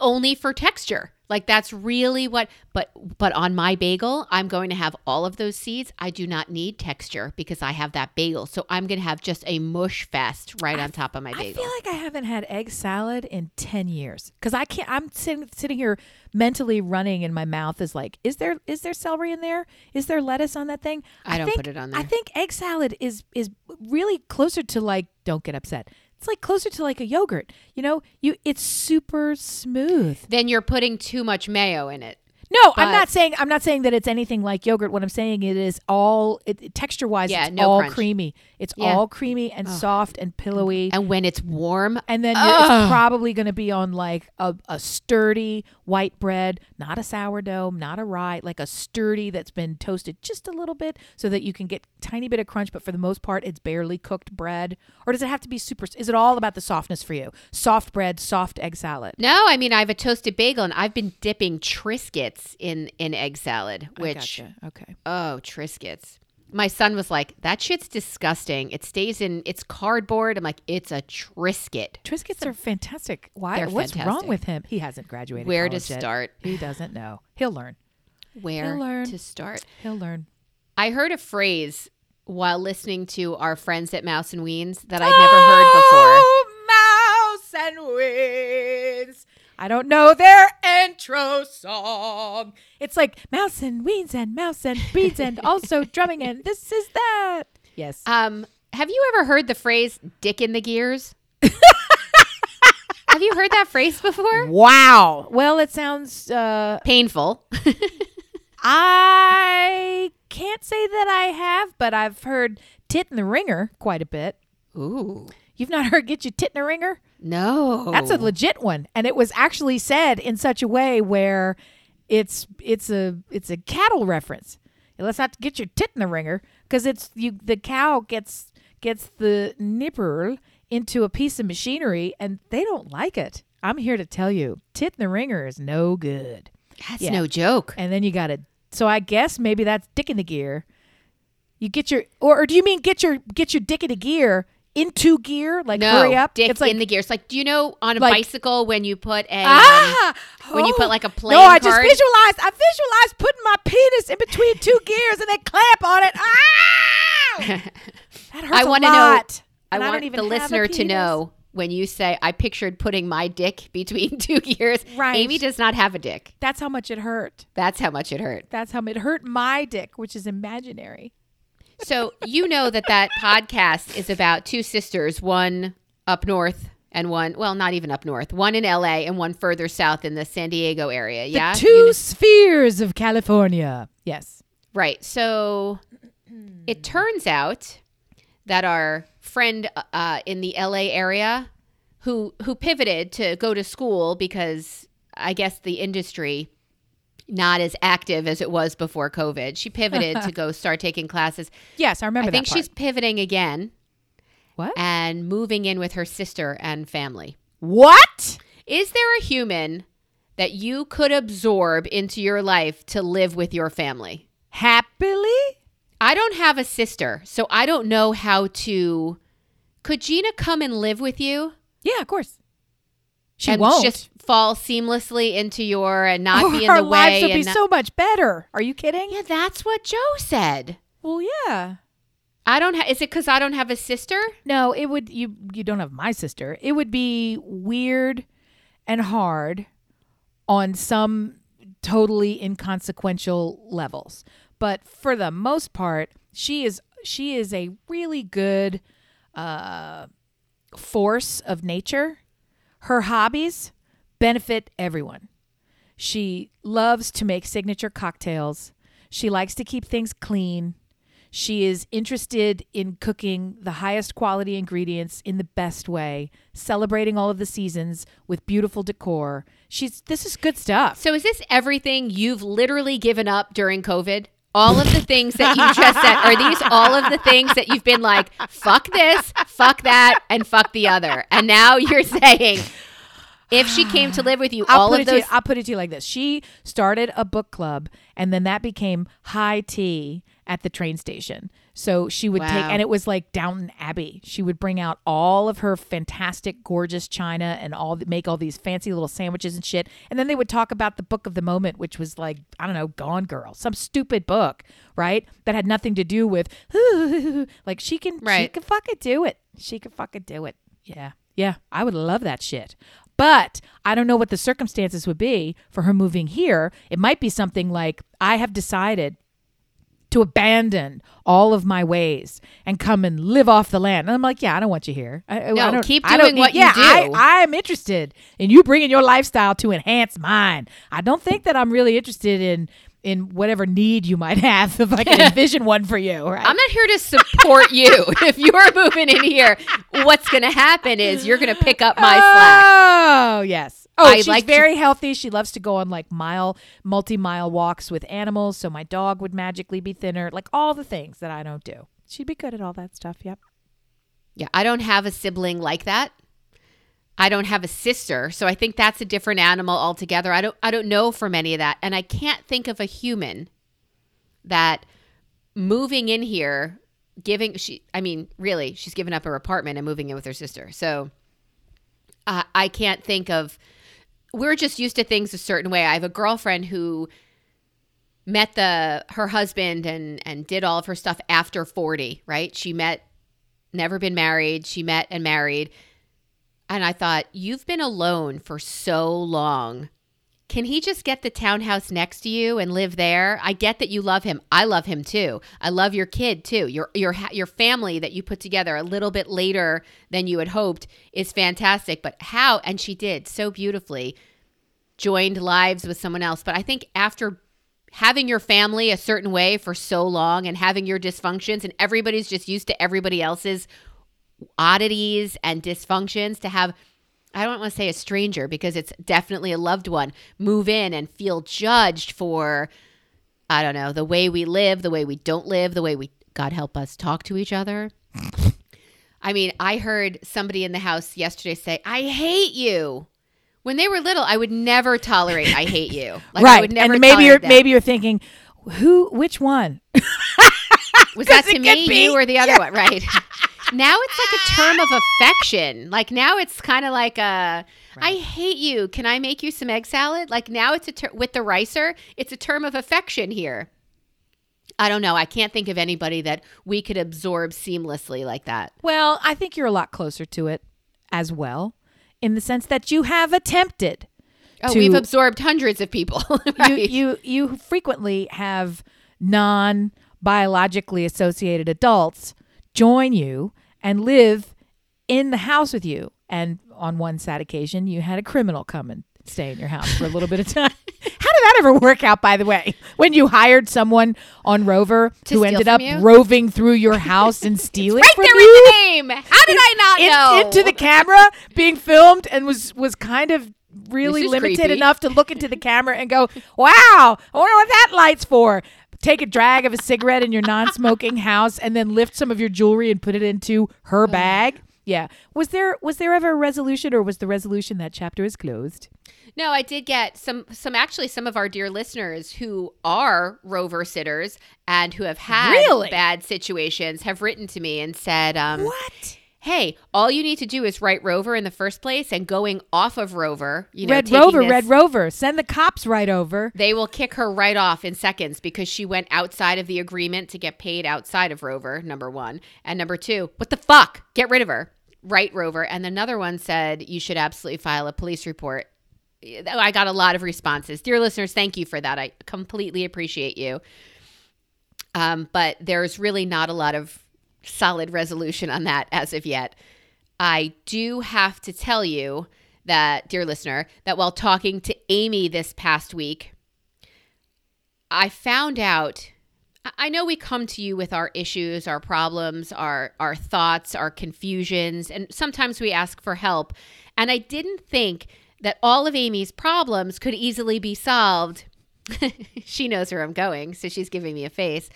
only for texture. Like that's really what. But but on my bagel, I'm going to have all of those seeds. I do not need texture because I have that bagel. So I'm going to have just a mush fest right on top of my bagel. I feel like I haven't had egg salad in ten years because I can't. I'm sitting sitting here mentally running, and my mouth is like, is there is there celery in there? Is there lettuce on that thing? I don't think- put it on there. I think egg salad is is really closer to like. Don't get upset. It's like closer to like a yogurt. You know, you it's super smooth. then you're putting too much mayo in it. No, I'm not saying I'm not saying that it's anything like yogurt. What I'm saying it is all it, texture wise. Yeah, it's no all crunch. creamy. It's Yeah. all creamy and soft and pillowy. And when it's warm, And then you're, it's probably going to be on like a, a sturdy white bread, not a sourdough, not a rye, like a sturdy that's been toasted just a little bit so that you can get tiny bit of crunch, but for the most part, it's barely cooked bread. Or does it have to be super? Is it all about the softness for you? Soft bread, soft egg salad. No, I mean I have a toasted bagel and I've been dipping Triscuits in in egg salad, I which gotcha. okay. oh Triscuits. My son was like, "That shit's disgusting. It stays in it's cardboard." I'm like, "It's a Triscuit." Triscuits are fantastic. Why? They're What's wrong with him? He hasn't graduated. Where to college yet. start? He doesn't know. He'll learn. Where He'll learn. to start? He'll learn. I heard a phrase while listening to our friends at Mouse and Weens that I'd never heard oh, before. Oh, mouse and weens. I don't know their intro song. It's like mouse and weens and mouse and beans and also [LAUGHS] drumming and this is that. Yes. Um, have you ever heard the phrase "dick in the gears"? [LAUGHS] have you heard that phrase before? wow. Well, it sounds. Uh, Painful. [LAUGHS] I can't say that I have, but I've heard "tit in the ringer" quite a bit. Ooh. You've not heard "get your tit in the ringer"? No. That's a legit one, and it was actually said in such a way where it's it's a it's a cattle reference. Let's not get your tit in the ringer because it's you. The cow gets gets the nipper into a piece of machinery, and they don't like it. I'm here to tell you, tit in the ringer is no good. That's Yeah. no joke. And then you got to. So I guess maybe that's dick in the gear. You get your, or, or do you mean get your get your dick in the gear into gear? Like No, hurry up. dick it's like in the gears. Like, do you know on a Like- bicycle when you put a um, Ah, when you oh. put like a No, playing I just card? visualized. I visualized putting my penis in between two [LAUGHS] gears and then clamp on it. Ah! [LAUGHS] That hurts I a want to know. lot. I want even the listener to know when you say I pictured putting my dick between [LAUGHS] two gears. Right. Amy does not have a dick. That's how much it hurt. That's how much it hurt. That's how it hurt my dick, which is imaginary. So you know that that podcast is about two sisters, one up north and one, well, not even up north, one in LA and one further south in the San Diego area. The yeah, two You kn- spheres of California. Yes. right. So it turns out that our friend uh, in the LA area, who who pivoted to go to school because I guess the industry not as active as it was before COVID. She pivoted to [LAUGHS] go start taking classes. Yes, I remember I think she's pivoting again What? and moving in with her sister and family. What? Is there a human that you could absorb into your life to live with your family? Happily? I don't have a sister, so I don't know how to. Could Gina come and live with you? Yeah, of course. She won't. just fall seamlessly into your and not Oh, be in the way. our lives would be not- so much better. Are you kidding? yeah, that's what Joe said. Well, yeah. I don't. Ha- is it because I don't have a sister? No, it would you you don't have my sister. It would be weird and hard on some totally inconsequential levels. But for the most part, she is she is a really good uh force of nature. Her hobbies benefit everyone. She loves to make signature cocktails. She likes to keep things clean. She is interested in cooking the highest quality ingredients in the best way, celebrating all of the seasons with beautiful decor. She's this is good stuff. So is this everything you've literally given up during COVID? All of the things that you just said are these all of the things that you've been like, fuck this, fuck that, and fuck the other, and now you're [LAUGHS] saying. If she came to live with you, I'll all of those you, I'll put it to you like this. She started a book club and then that became high tea at the train station. So she would take and it was like Downton Abbey. She would bring out all of her fantastic gorgeous china and all make all these fancy little sandwiches and shit. And then they would talk about the book of the moment which was like I don't know, Gone Girl, some stupid book, right? That had nothing to do with [LAUGHS] like she can she Right. can fucking do it. She can fucking do it. Yeah. Yeah, I would love that shit. But I don't know what the circumstances would be for her moving here. It might be something like I have decided to abandon all of my ways and come and live off the land. And I'm like, yeah, I don't want you here. I, No, I don't, keep I don't doing what you yeah, do. I, I'm interested in you bringing your lifestyle to enhance mine. I don't think that I'm really interested in in whatever need you might have if I can [LAUGHS] envision one for you. Right? I'm not here to support you. [LAUGHS] if you're moving in here, what's going to happen is you're going to pick up my slack. Oh yes. Oh, I she's like to- very healthy. She loves to go on like mile, multi-mile walks with animals. So my dog would magically be thinner. Like all the things that I don't do. She'd be good at all that stuff. Yep. Yeah, I don't have a sibling like that. I don't have a sister, so I think that's a different animal altogether. I don't I don't know from any of that, and I can't think of a human that moving in here, giving she. I mean, really, she's given up her apartment and moving in with her sister. So I I can't think of. We're just used to things a certain way. I have a girlfriend who met the her husband and and did all of her stuff after 40 right? She met never been married. She met and married. And i thought you've been alone for so long can he just get the townhouse next to you and live there? I get that you love him. I love him too. I love your kid too. Your your your family that you put together a little bit later than you had hoped is fantastic. But how and she did so beautifully joined lives with someone else. But i think after having your family a certain way for so long and having your dysfunctions and everybody's just used to everybody else's oddities and dysfunctions to have I don't want to say a stranger because it's definitely a loved one move in and feel judged for I don't know, the way we live, the way we don't live, the way we God help us talk to each other. I mean, I heard somebody in the house yesterday say, "I hate you." When they were little, I would never tolerate "I hate you." [LAUGHS] Like, I right. would never and maybe you're that. maybe you're thinking, who? Which one? Was that [LAUGHS] to me, be. you, or the other one? Right. [LAUGHS] now it's like a term of affection. Like now it's kind of like a, I hate you. Can I make you some egg salad? Like now it's a ter- with the ricer. It's a term of affection here. I don't know. I can't think of anybody that we could absorb seamlessly like that. Well, I think you're a lot closer to it as well, in the sense that you have attempted. Oh, to- we've absorbed hundreds of people. [LAUGHS] you, you you frequently have non biologically associated adults join you and live in the house with you. And on one sad occasion, you had a criminal come and stay in your house for a little bit of time. [LAUGHS] How did that ever work out, by the way? When you hired someone on Rover To who ended up you? roving through your house and [LAUGHS] stealing right from there you? in the name. How did I not in- know? into the camera being filmed and was was kind of really limited creepy. enough to look into the camera and go, [LAUGHS] "Wow, I wonder what that light's for." Take a drag of a cigarette in your non-smoking [LAUGHS] house and then lift some of your jewelry and put it into her bag. Yeah. Was there was there ever a resolution or was the resolution that chapter is closed? No, I did get some some actually some of our dear listeners who are rover sitters and who have had Really? bad situations have written to me and said, um, What? "Hey, all you need to do is write rover in the first place, and going off of rover, you know, Red Rover, this- Red Rover. Send the cops right over. They will kick her right off in seconds because she went outside of the agreement to get paid outside of Rover, number one. And number two, what the fuck? Get rid of her. Right, Rover. And another one said you should absolutely file a police report. I got a lot of responses. Dear listeners, thank you for that. I completely appreciate you. Um, but there's really not a lot of solid resolution on that as of yet. I do have to tell you that, dear listener, that while talking to Amy this past week, I found out. I- know we come to you with our issues, our problems, our our thoughts, our confusions, and sometimes we ask for help. And I didn't think that all of Amy's problems could easily be solved. [LAUGHS] she knows where I'm going, so she's giving me a face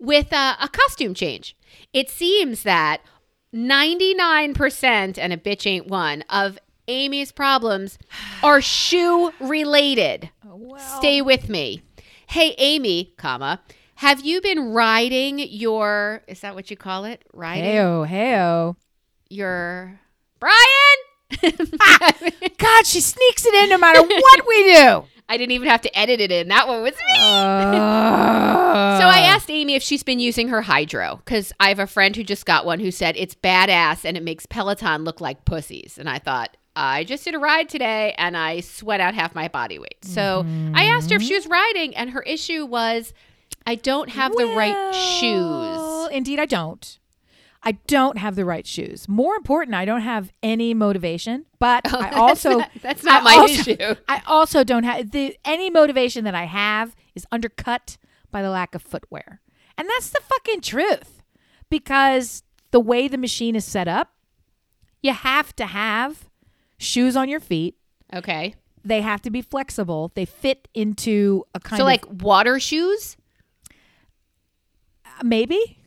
with a, a costume change. It seems that 99% and a bitch ain't one of Amy's problems [SIGHS] are shoe related. Stay with me. Hey Amy, comma, have you been riding your is that what you call it? Riding Heyo, heyo. your Brian? [LAUGHS] God, she sneaks it in no matter what we do. I didn't even have to edit it in. That one was me. Uh, [LAUGHS] So I asked Amy if she's been using her Hydrow because I have a friend who just got one who said it's badass and it makes Peloton look like pussies. And I thought, I just did a ride today and I sweat out half my body weight. So I asked her if she was riding, and her issue was I don't have the right shoes. Indeed, I don't. I don't have the right shoes. More important, I don't have any motivation. But oh, I Oh, [LAUGHS] That's also not- that's not I my also- issue. [LAUGHS] I also don't have the any motivation that I have is undercut by the lack of footwear, and that's the fucking truth. Because the way the machine is set up, you have to have shoes on your feet. Okay. They have to be flexible. They fit into a kind So, of So like water shoes? Uh, maybe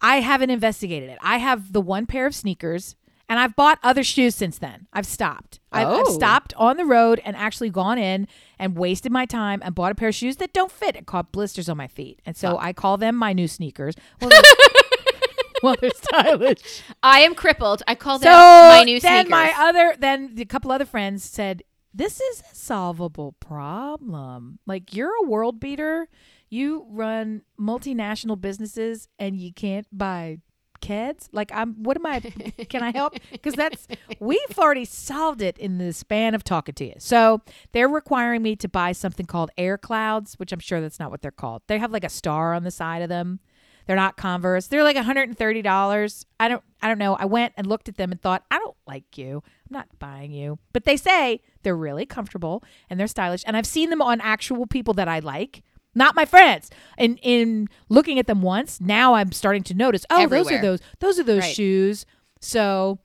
i haven't investigated it. I have the one pair of sneakers and i've bought other shoes since then. I've stopped. I've, I've Oh. stopped on the road and actually gone in and wasted my time and bought a pair of shoes that don't fit. And caught blisters on my feet. And so i call them my new sneakers. Well they're, [LAUGHS] well, they're stylish. I am crippled. I call so them my new then sneakers. my other then a couple other friends said this is a solvable problem. Like you're a world beater you run multinational businesses and you can't buy kids like i'm what am i [LAUGHS] can i help because that's we've already solved it in the span of talking to you so they're requiring me to buy something called air clouds which i'm sure that's not what they're called they have like a star on the side of them they're not Converse. They're like $130. I don't I don't know. I went and looked at them and thought, I don't like you. I'm not buying you. But they say they're really comfortable and they're stylish. And I've seen them on actual people that I like. Not my friends. And in looking at them once, now I'm starting to notice, oh, those are those those are those Right. shoes. So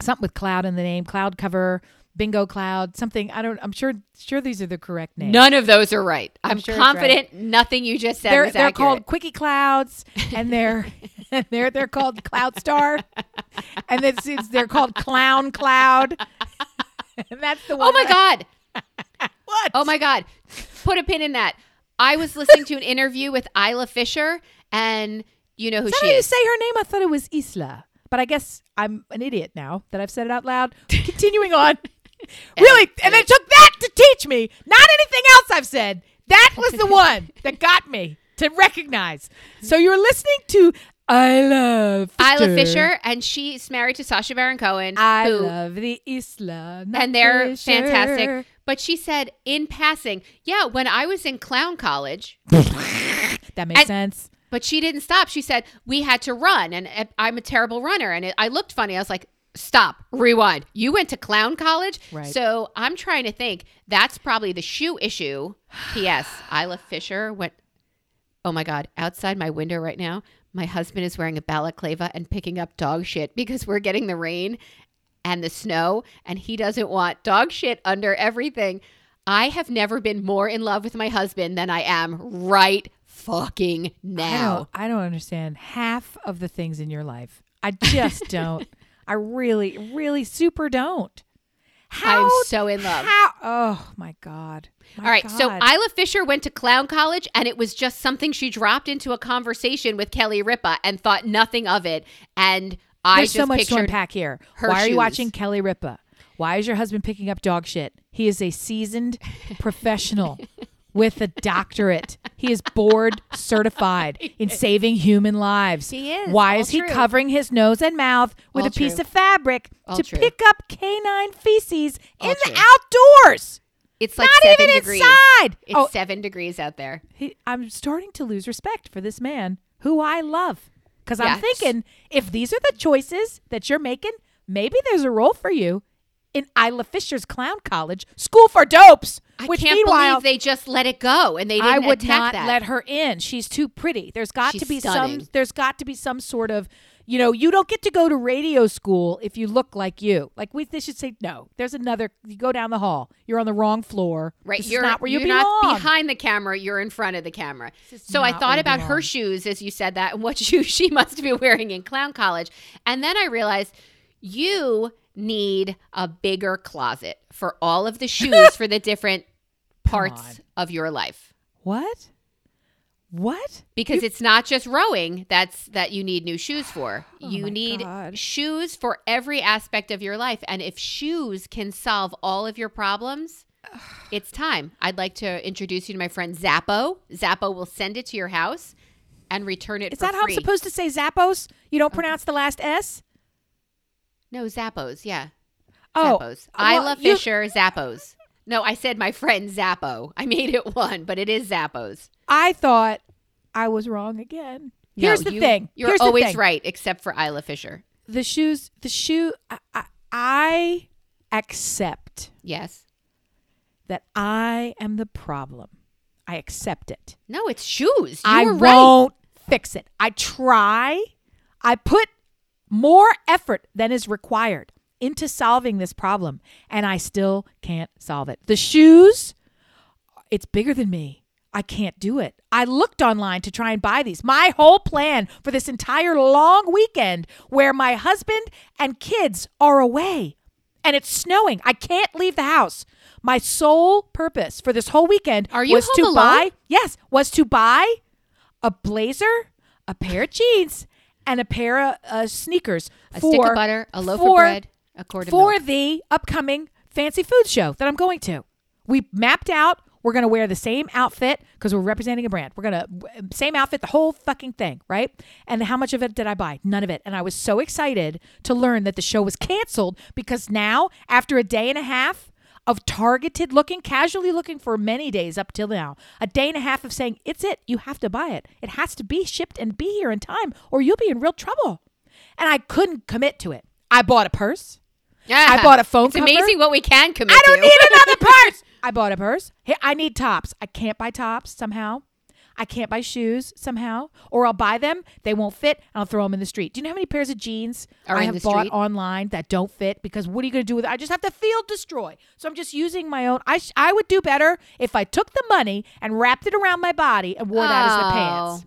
something with cloud in the name, cloud cover, bingo cloud, something. I don't I'm sure sure these are the correct names. None of those are right. I'm, sure it's confident nothing you just said they're they're called quickie clouds and they're and [LAUGHS] [LAUGHS] they're they're called cloud star and it's, it's they're called clown cloud [LAUGHS] and that's the one Oh my god. what Oh my god. Put a pin in that. I was listening to an interview with Isla Fisher and you know who she how you is. say her name? I thought it was isla but i guess i'm an idiot now that i've said it out loud. Continuing on. [LAUGHS] Really? And it took that to teach me not anything else i've said. That was the one that got me to recognize. So you're listening to i love Isla Fisher and she's married to Sacha Baron Cohen. I who- love the Isla. and they're Fisher. fantastic. But she said in passing, yeah, when I was in clown college, [LAUGHS] That makes And- sense. but she didn't stop. She said we had to run, and uh, I'm a terrible runner, and it, I looked funny. I was like, stop, rewind. You went to clown college, Right. So I'm trying to think. That's probably the shoe issue. P.S. [SIGHS] Isla Fisher went. Oh my God! Outside my window right now, my husband is wearing a balaclava and picking up dog shit because we're getting the rain. and the snow, and he doesn't want dog shit under everything. I have never been more in love with my husband than I am right fucking I now. don't, I don't understand half of the things in your life. I just [LAUGHS] don't. I really, really super don't. How? I'm so in love. How? Oh my god. My All right, so God. Isla Fisher went to clown college, and it was just something she dropped into a conversation with Kelly Ripa and thought nothing of it. And I There's just so much to unpack here. her Why are you watching Kelly Ripa? Why is your husband picking up dog shit? He is a seasoned [LAUGHS] professional with a doctorate. He is board certified [LAUGHS] in saving human lives. He is. Why All is he covering his nose and mouth with All a piece of fabric All to true. pick up canine feces in true. the outdoors? it's like Not seven even degrees. inside. It's oh, seven degrees out there. he, I'm starting to lose respect for this man who I love. Because I'm thinking, if these are the choices that you're making, maybe there's a role for you in Isla Fisher's Clown College, School for Dopes. I which can't believe they just let it go and they didn't I would not that. let her in. She's too pretty. There's got She's to be stunning. some. There's got to be some sort of. You know, you don't get to go to radio school if you look like you. Like we, they should say no. There's another. You go down the hall. You're on the wrong floor. Right, This you're not where you you're belong. not behind the camera. You're in front of the camera. So I thought about her shoes as you said that and what [LAUGHS] shoes she must be wearing in clown college, and then I realized you need a bigger closet for all of the shoes for the [LAUGHS] different parts of your life. What? What? Because it's not just rowing that's that you need new shoes for. [SIGHS] Oh you Oh my need God. shoes for every aspect of your life. And if shoes can solve all of your problems, [SIGHS] it's time. I'd like to introduce you to my friend Zappo. Zappo will send it to your house and return it Is that how I'm supposed to say Zappos? You don't pronounce the last S? No, Zappos, yeah. Oh, Zappos. Uh, well, Isla you- Fisher Zappos. No, I said my friend Zappo. I made it one, but it is Zappos. I thought I was wrong again. No, Here's the you- thing. You're Here's always thing. right, except for Isla Fisher. The shoes, the shoe, I, I, I accept Yes. that I am the problem. I accept it. No, it's shoes. You I won't fix it. I try. I put more effort than is required into solving this problem, and I still can't solve it. The shoes, it's bigger than me. I can't do it. I looked online to try and buy these. My whole plan for this entire long weekend where my husband and kids are away and it's snowing. I can't leave the house. My sole purpose for this whole weekend Are you was to alone? buy yes, was to buy a blazer, a pair of jeans, and a pair of uh, sneakers A for stick of butter, a loaf for- of bread, a quart of for milk. the upcoming fancy food show that I'm going to. We mapped out. We're going to wear the same outfit because we're representing a brand. We're going to same outfit, the whole fucking thing, right? And how much of it did I buy? None of it. And I was so excited to learn that the show was canceled because now, after a day and a half of targeted looking, casually looking for many days up till now, a day and a half of saying, it's it. You have to buy it. It has to be shipped and be here in time or you'll be in real trouble. And I couldn't commit to it. I bought a purse. Yeah. I bought a phone It's cover. amazing what we can commit to. I don't to. need another [LAUGHS] purse. I bought a purse. Hey, I need tops. I can't buy tops somehow. I can't buy shoes somehow, or I'll buy them. They won't fit, and I'll throw them in the street. Do you know how many pairs of jeans Are I have bought street? online that don't fit? Because what are you going to do with it? I just have to field destroy. So I'm just using my own. I sh- I would do better if I took the money and wrapped it around my body and wore that as the pants. Oh.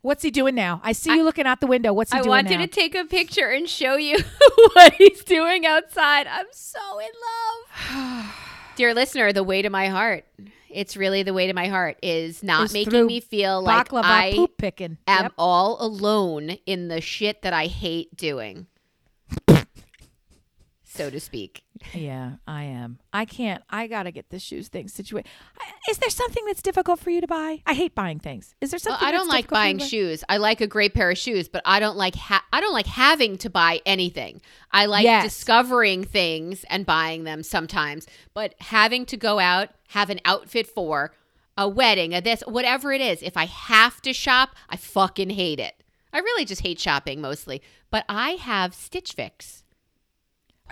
What's he doing now? I see you looking out the window. What's he I doing wanted now? to take a picture and show you [LAUGHS] what he's doing outside. I'm so in love. [SIGHS] Dear listener, the way to my heart. It's really the way to my heart is not Is making me feel like I poop picking. am Yep. all alone in the shit that I hate doing. [LAUGHS] so to speak. Yeah, I am. I can't. I gotta get this shoes thing situated. Is there something that's difficult for you to buy? I hate buying things. Is there Well, something? I don't that's like difficult for you buying buy? shoes. I like a great pair of shoes, but I don't like ha- I don't like having to buy anything. I like Yes. discovering things and buying them sometimes, but having to go out, have an outfit for a wedding, a this, whatever it is. If I have to shop, I fucking hate it. I really just hate shopping mostly, but I have Stitch Fix.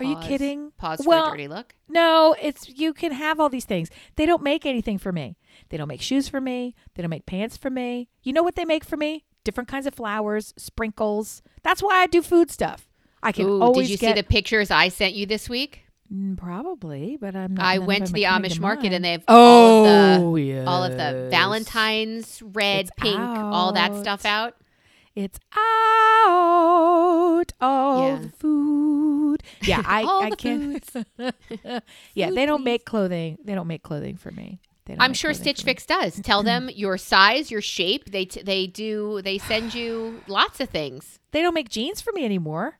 Are you Pause. kidding? Pause well, for a dirty look. No, it's you can have all these things. They don't make anything for me. They don't make shoes for me. They don't make pants for me. You know what they make for me? Different kinds of flowers, sprinkles. That's why I do food stuff. I can Ooh, always did you get see the pictures I sent you this week? Mm, probably, but I'm not. I none of went to them the are coming Amish to market mind. and they have all of the oh yeah, all of the Valentine's red, It's pink, all that stuff out. It's out all Yeah. the food. Yeah, [LAUGHS] I I the can't. [LAUGHS] yeah, Food, they don't please. make clothing. They don't make clothing for me. They don't I'm sure Stitch. Fix does. [CLEARS THROAT] Tell them your size, your shape. They t- they do. They send you lots of things. They don't make jeans for me anymore.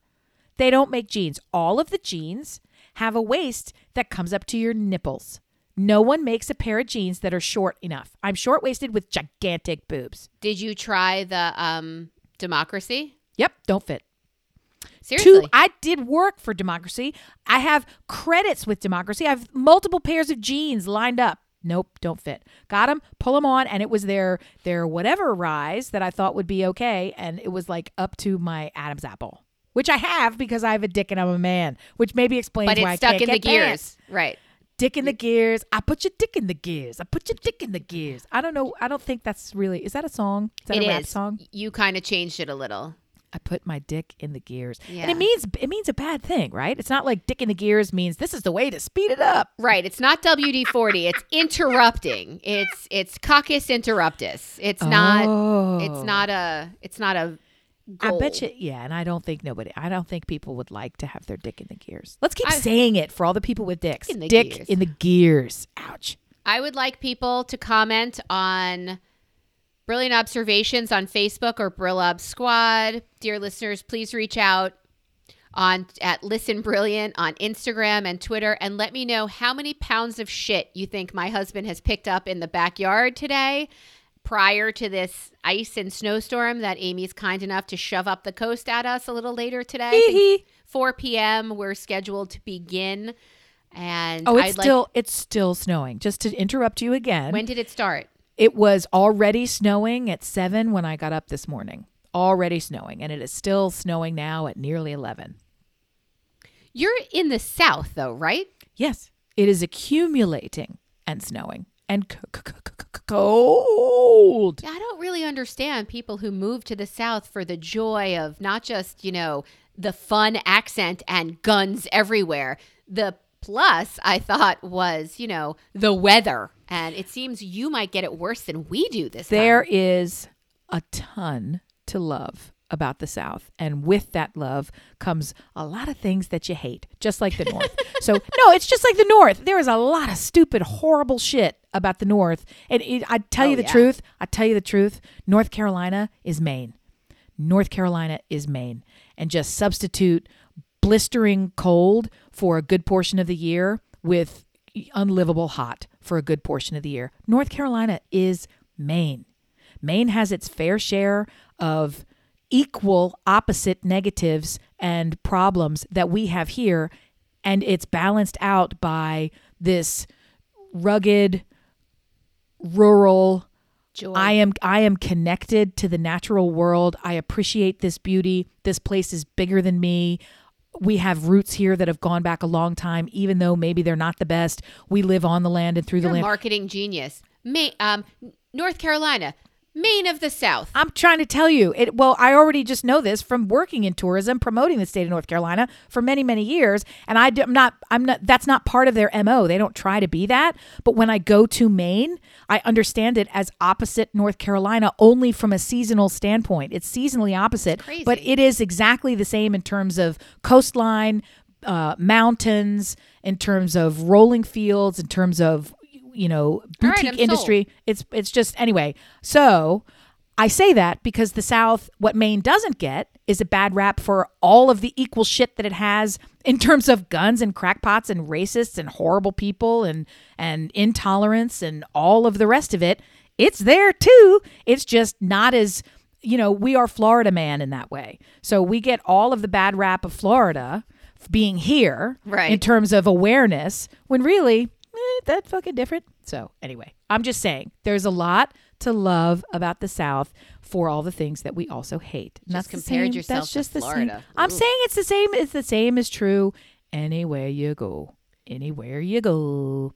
They don't make jeans. All of the jeans have a waist that comes up to your nipples. No one makes a pair of jeans that are short enough. I'm short waisted with gigantic boobs. Did you try the um democracy? Yep, don't fit. Seriously. Two, I did work for Democracy. I have credits with Democracy. I have multiple pairs of jeans lined up. Nope, don't fit. Got them, pull them on, and it was their their whatever rise that I thought would be okay, and it was like up to my Adam's apple, which I have because I have a dick and I'm a man, which maybe explains but why it's stuck I in can't the get gears. pants. Right. Dick in the gears. I put your dick in the gears. I put your dick in the gears. I don't know. I don't think that's really. Is that a song? Is that It a rap is. song? You kind of changed it a little. I put my dick in the gears. And it means it means a bad thing, right? It's not like dick in the gears means this is the way to speed it up. Right. It's not WD forty. It's interrupting. It's it's coccus interruptus. It's not. It's Oh. not a. It's not a. I bet you yeah, and I don't think nobody I don't think people would like to have their dick in the gears. Let's keep I- saying it for all the people with dicks. in the dick gears. in the gears. Ouch. I would like people to comment on brilliant observations on Facebook or Brillob Squad. Dear listeners, please reach out on at Listen Brilliant on Instagram and Twitter and let me know how many pounds of shit you think my husband has picked up in the backyard today prior to this ice and snowstorm that Amy's kind enough to shove up the coast at us a little later today. I think Hee hee. 4 p.m. We're scheduled to begin. And Oh, it's I'd like- still it's still snowing. Just to interrupt you again. when did it start? It was already snowing at 7 when I got up this morning. Already snowing and it is still snowing now at nearly 11. You're in the south, though, right? Yes, it is accumulating and snowing and c- c- c- cold. I don't really understand people who move to the south for the joy of not just, you know, the fun accent and guns everywhere. The plus, I thought, was, you know, the weather. And it seems you might get it worse than we do this There time. is a ton to love about the South. And with that love comes a lot of things that you hate, just like the North. [LAUGHS] so, no, it's just like the North. There is a lot of stupid, horrible shit about the North. And it, I tell you Oh, the yeah. truth. I tell you the truth. North Carolina is Maine. North Carolina is Maine. And just substitute blistering cold for a good portion of the year with unlivable hot for a good portion of the year. North Carolina is Maine. Maine has its fair share of equal opposite negatives and problems that we have here and it's balanced out by this rugged rural Joy. I am I am connected to the natural world. I appreciate this beauty. This place is bigger than me. We have roots here that have gone back a long time, even though maybe they're not the best. We live on the land and through You're the land. marketing genius. Ma- um, North Carolina, Maine of the South. I'm trying to tell you. It well, I already just know this from working in tourism, promoting the state of North Carolina for many, many years, and I do, I'm not I'm not that's not part of their MO. They don't try to be that, but when I go to Maine, I understand it as opposite North Carolina only from a seasonal standpoint. It's seasonally opposite, crazy. but it is exactly the same in terms of coastline, uh, mountains, in terms of rolling fields, in terms of you know boutique I'm industry. It's it's just anyway. So I say that because the South, what Maine doesn't get is a bad rap for all of the equal shit that it has in terms of guns and crackpots and racists and horrible people and and intolerance and all of the rest of it. It's there too. It's just not as you know, we are Florida man in that way. So we get all of the bad rap of Florida being here Right. in terms of awareness when really eh, that's fucking different. So anyway, I'm just saying there's a lot to love about the South for all the things that we also hate. And Just that's compared yourself that's to just the same. I'm Ooh. saying it's the same. It's the same is true anywhere you go. Anywhere you go.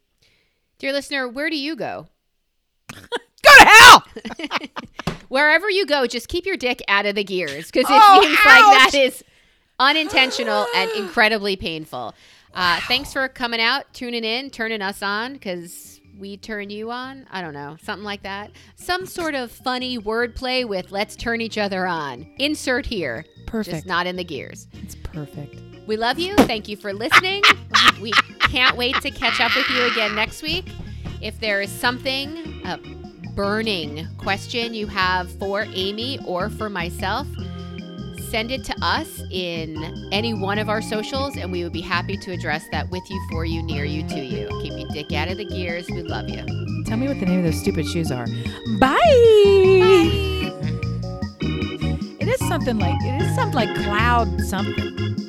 Dear listener, where do you go? [LAUGHS] Go to hell. [LAUGHS] Wherever you go, just keep your dick out of the gears because it Oh, seems like that is unintentional and incredibly painful. Uh, thanks for coming out, tuning in, turning us on, because we turn you on. I don't know, something like that. Some sort of funny wordplay with "let's turn each other on." Insert here. Perfect. Just not in the gears. It's perfect. We love you. Thank you for listening. [LAUGHS] we can't wait to catch up with you again next week. If there is something, a burning question you have for Amy or for myself, send it to us in any one of our socials, and we would be happy to address that with you, for you, near you, to you. Keep your dick out of the gears. We love you. Tell me what the name of those stupid shoes are. Bye. It is something like it is something like cloud something.